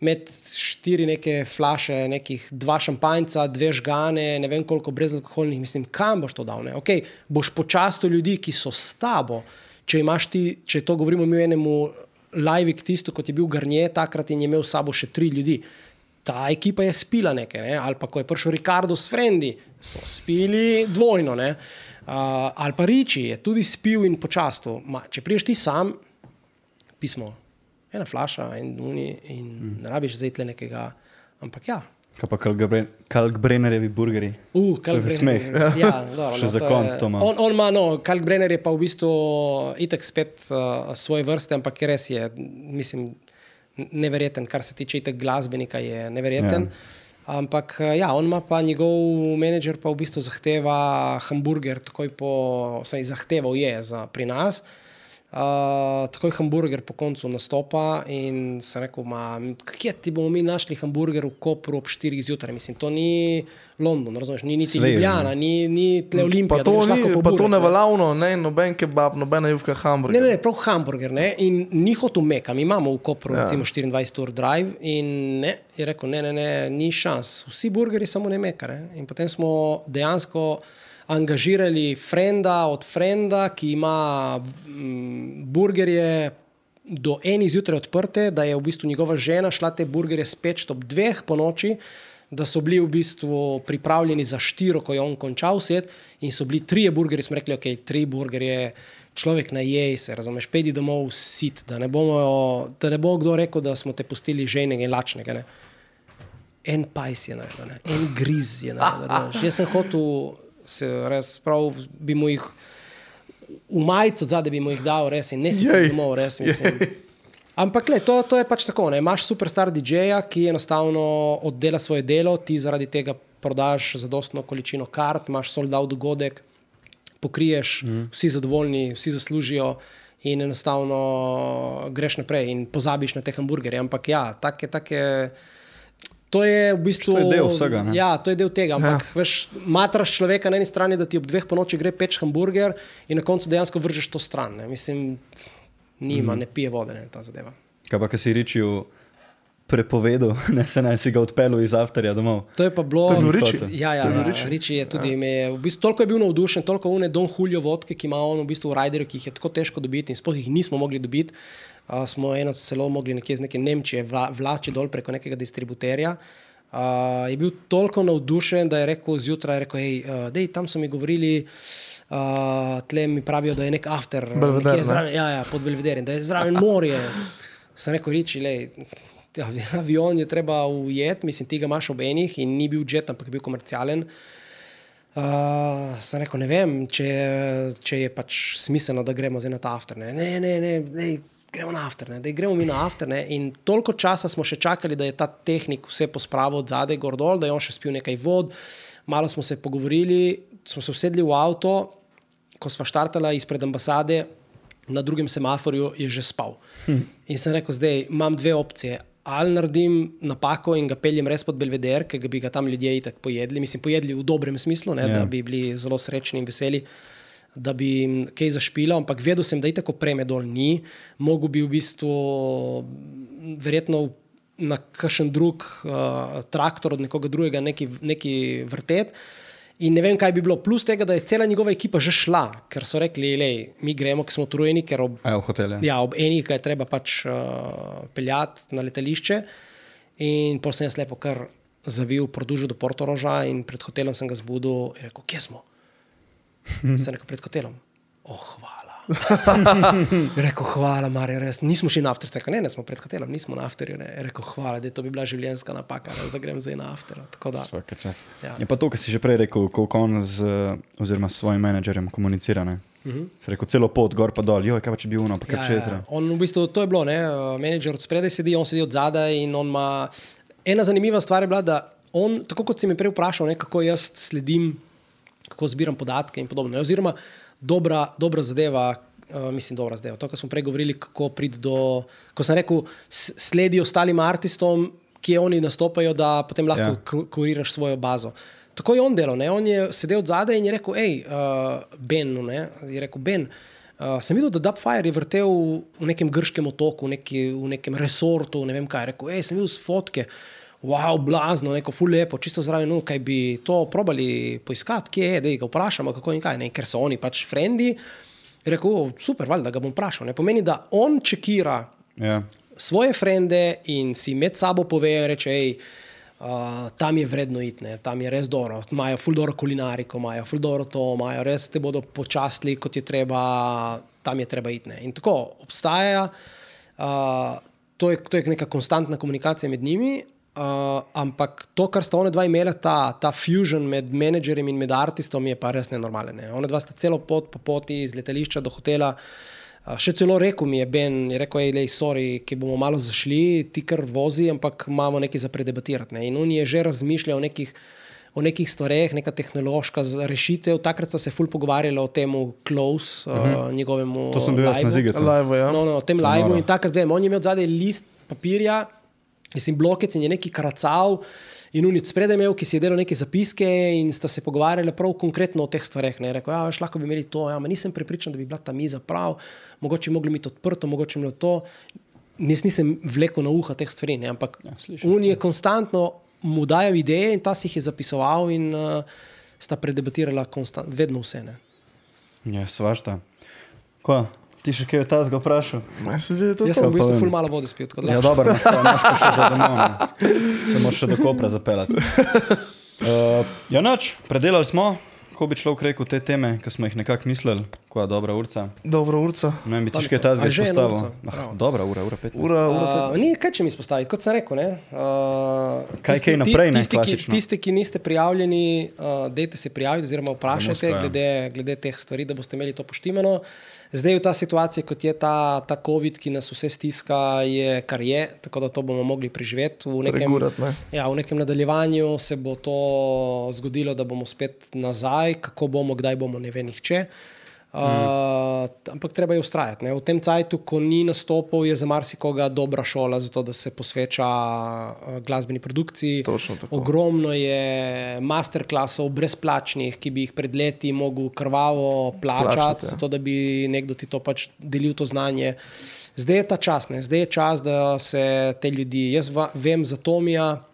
imeti štiri neke flaše, nekih dva šampanjca, dve žgane, ne vem koliko brezalkoholnih, mislim, kam boš to dal. Ne? Okay, boš počastil ljudi, ki so s tabo. Če ti, če to govorimo mi o enemu live tisto, kot je bil Garnier takrat in je imel s sabo še tri ljudi. Ta ekipa je spila nekaj, ne? ali pa ko je prišel Ricardo s Frendi, so spili dvojno. ne. Uh, ali pa Riči je tudi spil in počastil. Ma, če priješ ti sam, pismo, ena flaša in, uni, in mm. ne rabiš zdaj tle nekega. Ampak ja. Kaj pa Kalkbren- Kalkbrennerjevi burgerji? Uh, To je smeh. Ja, dobro, (laughs) Še za to konc je- to ima. On, on ima, no, Kalkbrenner je pa v bistvu itek spet uh, svoje vrste, ampak res je, mislim, neverjeten, kar se tiče itek glasbenika, je neverjeten. Ja. Ampak eh, ja, on ima pa njegov menedžer, pa v bistvu zahteva hamburger, takoj po, vsaj zahteval je za pri nas. Uh, takoj hamburger po koncu nastopa in sem rekel, ma, kje ti bomo mi našli hamburger v Kopru ob 4 zjutraj? Mislim, to ni London, razumeš, ni niti Svež, Ljubljana, ni, ni tle Olimpija. Pa to, ni, pa to burek, ne noben kebab, nobena juvka hamburger. ne, ne, prav hamburger. Ne? In ni hotel meka, mi imamo v Kopru Ja. recimo 24 ur drive in ne, je rekel, ne, ne, ne, ni šans. Vsi burgerji samo ne meka. Ne? In potem smo dejansko angažirali frenda od frenda, ki ima mm, burgerje do enih zjutraj odprte, da je v bistvu njegova žena šla te burgerje speč ob dveh po noči, da so bili v bistvu pripravljeni za štiro, ko je on končal set in so bili trije burgerji, smo rekli, ok, tri burgerje. Človek najej se, razumeš, pedi domov sit, da ne, bomo, da ne bo kdo rekel, da smo te pustili ženega in lačnega. Ne. En pajs je naredil, ne. en griz je naredil. Jaz sem hotel, se res prav bi mu jih v majico zadaj bi mu jih dal, res in ne si se domov, res mislim. Ampak le, to, to je pač tako. Ne. Imaš superstar DJ-ja, ki enostavno oddela svoje delo, ti zaradi tega prodaš zadostno količino kart, imaš sold out dogodek, pokriješ, mm. vsi zadovoljni, vsi zaslužijo. In enostavno greš naprej in pozabiš na te hamburgerje. Ampak ja, take, take, to je v bistvu. To je del vsega, ne? Ja, to je del tega. Ampak ja. veš, matraš človeka na eni strani, da ti ob dveh po noči gre peč hamburger in na koncu dejansko vržeš to stran. Ne. Mislim, nima, mm. ne pije vode, ne, ta zadeva. Kaj pa, ki si ričil prepovedal, (laughs) ne se naj si ga odpeljal iz avtorja domov. To je pa bilo. To je bil Riči. Ja, ja, ja, Riči. Riči je tudi ja. me, je v bistvu, toliko je bil navdušen, toliko une Don Julio vodke, ki ima on v bistvu v Riderju, ki jih je tako težko dobiti in sploh jih nismo mogli dobiti. Uh, smo eno celo mogli nekje iz neke Nemčije vla, vlači dol preko nekega distributerja. Uh, je bil toliko navdušen, da je rekel zjutraj, rekel, hej, uh, dej, tam so mi govorili, uh, tle mi pravijo, da je nek after, Belvedere, zraven, ja, ja, pod Belvederjem, da je zraven morje. Sem rekel, reči, lej, avi- (laughs) avion je treba ujeti, mislim, ti ga imaš ob enih in ni bil jet, ampak je bil komercialen. Uh, sem rekel, ne vem, če, če je pač smiselno, da gremo zdaj na ta after. Ne, ne, ne, ne, ne gremo na after, ne, daj, gremo mi na after. Ne. In toliko časa smo še čakali, da je ta tehnik vse pospravil od zadaj, gor dol, da je on še spil nekaj vod. Malo smo se pogovorili, smo se usedli v avto, ko smo štartali izpred ambasade, na drugem semaforju je že spal. Hm. In sem rekel, zdaj imam dve opcije. Ali naredim napako in ga peljem res pod Belveder, ker bi ga tam ljudje itak pojedli, mislim, pojedli v dobrem smislu, ne, Ja. yeah. da bi bili zelo srečni in veseli. Da bi jim kaj zašpilal, ampak vedel sem, da je tako preme dol ni, mogo bi v bistvu verjetno na kakšen drug uh, traktor od nekoga drugega neki, neki vrtet. In ne vem, kaj bi bilo. Plus tega, da je cela njegova ekipa že šla, ker so rekli, da mi gremo, ker smo utrujeni, ker ob, Evo, hotel ja, ob enih ga je treba pač uh, peljati na letališče. In potem sem jaz lepo kar zavil, produžil do Portoroža in pred hotelom sem ga zbudil in rekel, kje smo? Sem rekel, pred hotelom. Oh, hvala. Rekel, hvala, Marijo, res. Nismo šli na after, rekel, ne, ne, smo pred hotelom, nismo na afterju. Rekel, hvala, da to bi bila življenjska napaka, res, da grem zdaj na after. Ja. Je pa to, kar si že prej rekel, koliko on z, oziroma s svojim menedžerjem komunicira. Ne? Uh -huh. Si rekel celo pot, gor pa dol, joj, kaj pa če bi uno, pa kaj Mhm. Ja, če ja, je ja. On v bistvu to je bilo, ne? uh, menedžer od spredaj sedi, on sedi od zadaj in on ima. Ena zanimiva stvar je bila, da on, tako kot si mi prej vprašal, ne, kako jaz sledim, kako zbiram podatke in podobno. Oziroma, dobra, dobra zadeva. Uh, mislim, dobra zadeva. To, kar smo prej govorili, kako priti do. Ko sem rekel, sledi ostalim artistom, kje oni nastopajo, da potem lahko Ja. ja. kuriraš svojo bazo. Tako je on delal. Ne? On je sedel zadaj in je rekel: hej, uh, Ben, ne? je rekel, Ben. Uh, sem videl, da Dubfire je vrtel v nekem grškem otoku, v, neki, v nekem resortu, ne vem kaj. Je Rekel, hej, sem videl fotke, wow, blazno, neko ful lepo, čisto zraven, no, kaj bi to probali poiskati, kje je, da jih vprašamo, kako in kaj. Ne? Ker so oni pač frendi. Rekel, "O, super, valjda, da ga bom vprašal. Ne pomeni, da on čekira Ja. svoje frende in si med sabo pove, reče, hej, uh, tam je vredno iti, ne, tam je res dobro, imajo fuldoro kulinariko, imajo fuldoro to, imajo res te bodo počastili, kot je treba, tam je treba iti. Ne. In tako obstaja, uh, to, je, to je neka konstantna komunikacija med njimi. Uh, ampak to, kar sta ona dva imela, ta, ta fusion med menedžerjem in med artistom, je pa res nenormalen. Ne. Ona dva sta celo pot po poti iz letališča do hotela. Uh, še celo rekel mi je Ben, je rekel, da je sorry, ki bomo malo zašli, ti kar vozi, ampak imamo nekaj za predebatirati. Ne. In on je že razmišljal o nekih, o nekih stvareh, neka tehnološka rešitev. Takrat sta se ful pogovarjala o tem Close, uh -huh. uh, njegovemu. To sem bil jaz na liveu. Zigetu. Ja. No, no, o tem To je live noro. in takrat vem, on je imel zadaj list papirja, mislim, blokec in je neki karacal. In unic spredaj imel, ki si je delal neke zapiske in sta se pogovarjali prav konkretno o teh stvareh. Ne. Rekel, ja, veš, lahko bi imeli to, ja, ma nisem prepričan, da bi bila ta miza prav, mogoče bi mogli imeti odprto, mogoče bi bilo to. Jaz nisem vlekel na uha teh stvari, ne, ampak ja, on je konstantno mu dajal ideje in ta si jih je zapisoval in uh, sta predebatirala konstant, vedno vse. Ne. Ja, svašta. Ko, ti še kaj od tazga vprašal? Meni se zdi, da je to Jaz to. sem v bistvu ful malo vode spil, Ja, dobro, (laughs) imaš pa, imaš pa še za domov. ne. Se moraš še do kopra zapeljati. Uh, (laughs) ja, noč, predelali smo, ko bi človek rekel te teme, ki smo jih nekako mislili, ko je dobra urca. Dobro, urca. Ne vem, bi ti še kaj A tazga že ena izpostavil. Ah, dobra ura, ura pet. Ura, ura. Uh, ni kaj, če mi izpostaviti, kot sem rekel. Ne? Uh, Kaj- kaj naprej, ne, tisti, ki, tisti, ki niste prijavljeni, uh, dejte se prijaviti, oziroma vprašajte glede, glede teh stvari, da boste imeli to poštimano. Zdaj v ta situacija, kot je ta, ta COVID, ki nas vse stiska, je kar je, tako da to bomo mogli preživeti. V nekem, Pregurat, ne? ja, v nekem nadaljevanju se bo to zgodilo, da bomo spet nazaj, kako bomo, kdaj bomo, ne ve nihče. Uh, ampak treba je ustrajati. Ne. V tem času, ko ni nastopil, je za marsikoga dobra šola, zato da se posveča uh, glasbeni produkciji. Ogromno je masterclassov brezplačnih, ki bi jih pred leti mogel krvavo plačati, Plačati, ja. zato da bi nekdo ti to pač delil to znanje. Zdaj je ta čas, ne? zdaj je čas, da se te ljudi. Jaz va, vem za Tomija,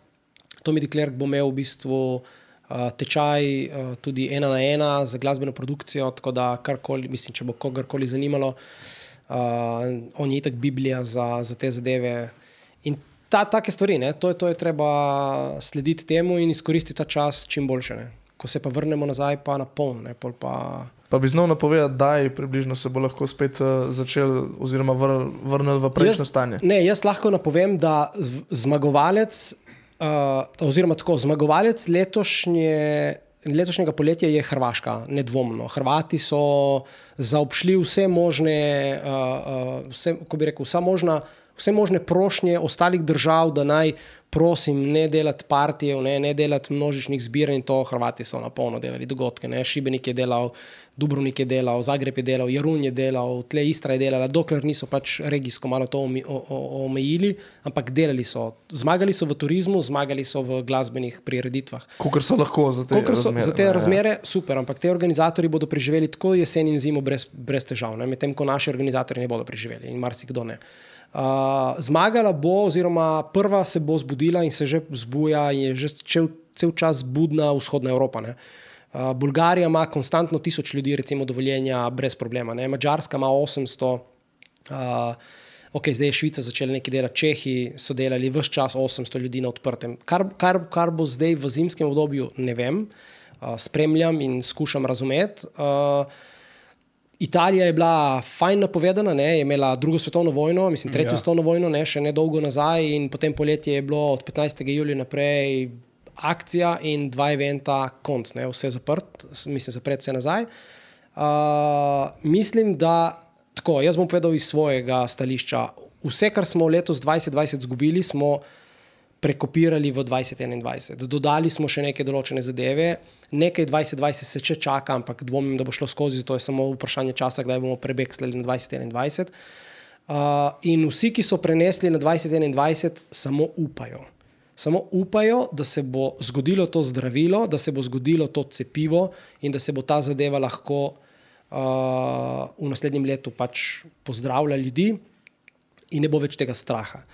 Tomi Deklerk bo imel v bistvu uh, tečaj uh, tudi ena na ena za glasbeno produkcijo, tako da karkoli, mislim, če bo kogarkoli zanimalo, uh, on je itak Biblija za, za te zadeve. In ta, take stvari, ne, to, je, to je treba slediti temu in izkoristiti ta čas čim boljše. Ne. Ko se pa vrnemo nazaj, pa na polno. Pa, Pa bi znal napovedati, da je približno se bo lahko spet uh, začel, oziroma vr, vrnil v prejšnje stanje. Ne, jaz lahko napovem, da zmagovalec, uh, oziroma tako, zmagovalec letošnje, letošnjega poletja je Hrvaška, nedvomno. Hrvati so zaobšli vse možne, uh, uh, vse, ko bi rekel, vsa možna vse možne prošnje ostalih držav, da naj prosim ne delati partijev, ne, ne delati množičnih zbiranj. To Hrvati so na polno delali dogodke. Ne. Šibenik je delal, Dubrovnik je delal, Zagreb je delal, Jarun je delal, tle Istra je delala, dokler niso pač regijsko malo to omejili, ampak delali so. Zmagali so v turizmu, zmagali so v glasbenih prireditvitvah. Kot so lahko za te Kolikor so, razmere. za te ne, ja. razmere super, ampak te organizatori bodo preživeli tako jesen in zimo brez, brez težav, medtem ko naši organizatori ne bodo preživeli in marsikdo ne. Uh, zmagala bo, oziroma prva se bo zbudila in se že zbuja, in je že cel, cel čas budna vzhodna Evropa. Ne? Uh, Bulgarija ima konstantno tisoč ljudi, recimo, dovoljenja brez problema. Ne? Mačarska ima 800. Uh, Ok, zdaj je Švica začela nekaj delati, Čehi so delali vse čas 800 ljudi na odprtem. Kar, kar, kar bo zdaj v zimskem obdobju, ne vem, uh, spremljam in skušam razumeti. Uh, Italija je bila fajn napovedana, ne, je imela drugo svetovno vojno, mislim, tretjo ja. svetovno vojno, ne, še ne dolgo nazaj, in potem poletje je bilo od 15. julija naprej akcija in dva eventa, konc, ne, vse zaprt, mislim, zapret vse nazaj. Uh, mislim, da tako, jaz bom povedal iz svojega stališča. Vse, kar smo letos 2020 izgubili, smo prekopirali v 2021. Dodali smo še neke določene zadeve, nekaj 2020 se še čaka, ampak dvomim, da bo šlo skozi, to je samo vprašanje časa, kdaj bomo prebeksli na 2021. Uh, in vsi, ki so prenesli na 2021, samo upajo. Samo upajo, da se bo zgodilo to zdravilo, da se bo zgodilo to cepivo in da se bo ta zadeva lahko uh, v naslednjem letu pač pozdravila ljudi in ne bo več tega straha.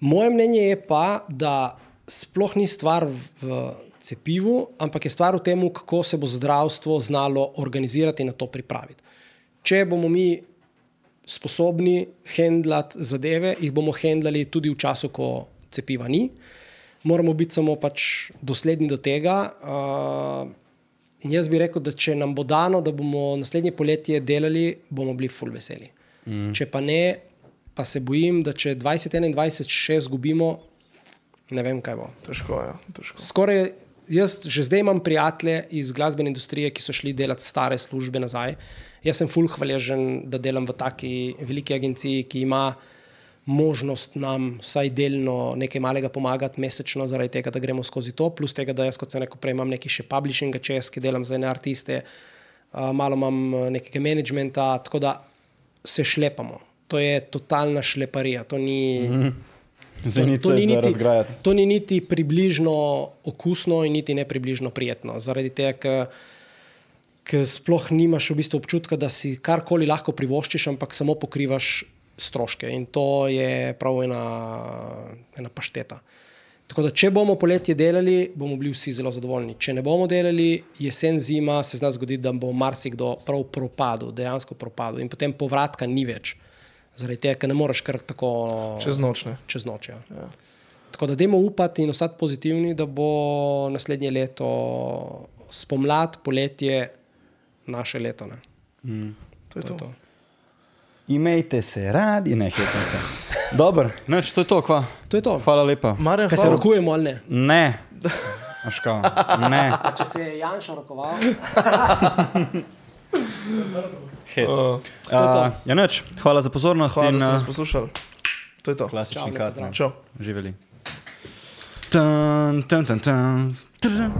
Moje mnenje je pa, da sploh ni stvar v cepivu, ampak je stvar v tem, kako se bo zdravstvo znalo organizirati in na to pripraviti. Če bomo mi sposobni handlati zadeve, jih bomo handlali tudi v času, ko cepiva ni. Moramo biti samo pač dosledni do tega. Uh, in jaz bi rekel, da če nam bo dano, da bomo naslednje poletje delali, bomo bili full veseli. Mm. Če pa ne, pa se bojim, da če 2021 še izgubimo, ne vem, kaj bo. Težko. Ja, težko. Skoraj, jaz že zdaj imam prijatelje iz glasbene industrije, ki so šli delati stare službe nazaj. Jaz sem full hvaležen, da delam v taki veliki agenciji, ki ima možnost nam vsaj delno nekaj malega pomagati mesečno, zaradi tega, da gremo skozi to, plus tega, da jaz, kot sem rekel prej, imam nekaj še publishinga čez, ki delam za ene artiste, malo imam nekega managementa, tako da se šlepamo. To je totalna šleparija, to ni. Mm -hmm. Zenice za razgrajati. To ni niti približno okusno, in niti ne približno prijetno. Zaradi tega, ker, ker sploh nimaš v bistvu občutka, da si karkoli lahko privoščiš, ampak samo pokrivaš stroške. In to je prav ena, ena pašteta. Tako da, če bomo poletje delali, bomo bili vsi zelo zadovoljni. Če ne bomo delali, jesen, zima, se zna zgoditi, da bo marsikdo prav propadel, dejansko propadel, in potem povratka ni več. Zaradi tega, ker ne moreš kar tako Čez noč ne. čez noč. Ja. Ja. Tako da, dajmo upati in ostati pozitivni, da bo naslednje leto spomlad, poletje, naše leto. Ne. To je to. To. Imejte se radi, ne hecam se. Dobro, neč, to je to, kva. to je to. Hvala lepa. Marjan, Kaj se hvala. rokujemo ali ne? Ne. Aška, ne. Če se je Janša rokoval, (laughs) Hec. Uh, Uh, ja, neč, hvala za pozornost hvala, da in ste nas poslušali. To je to. klasični ne. Čau. Živeli. Tan, tan, tan, tan.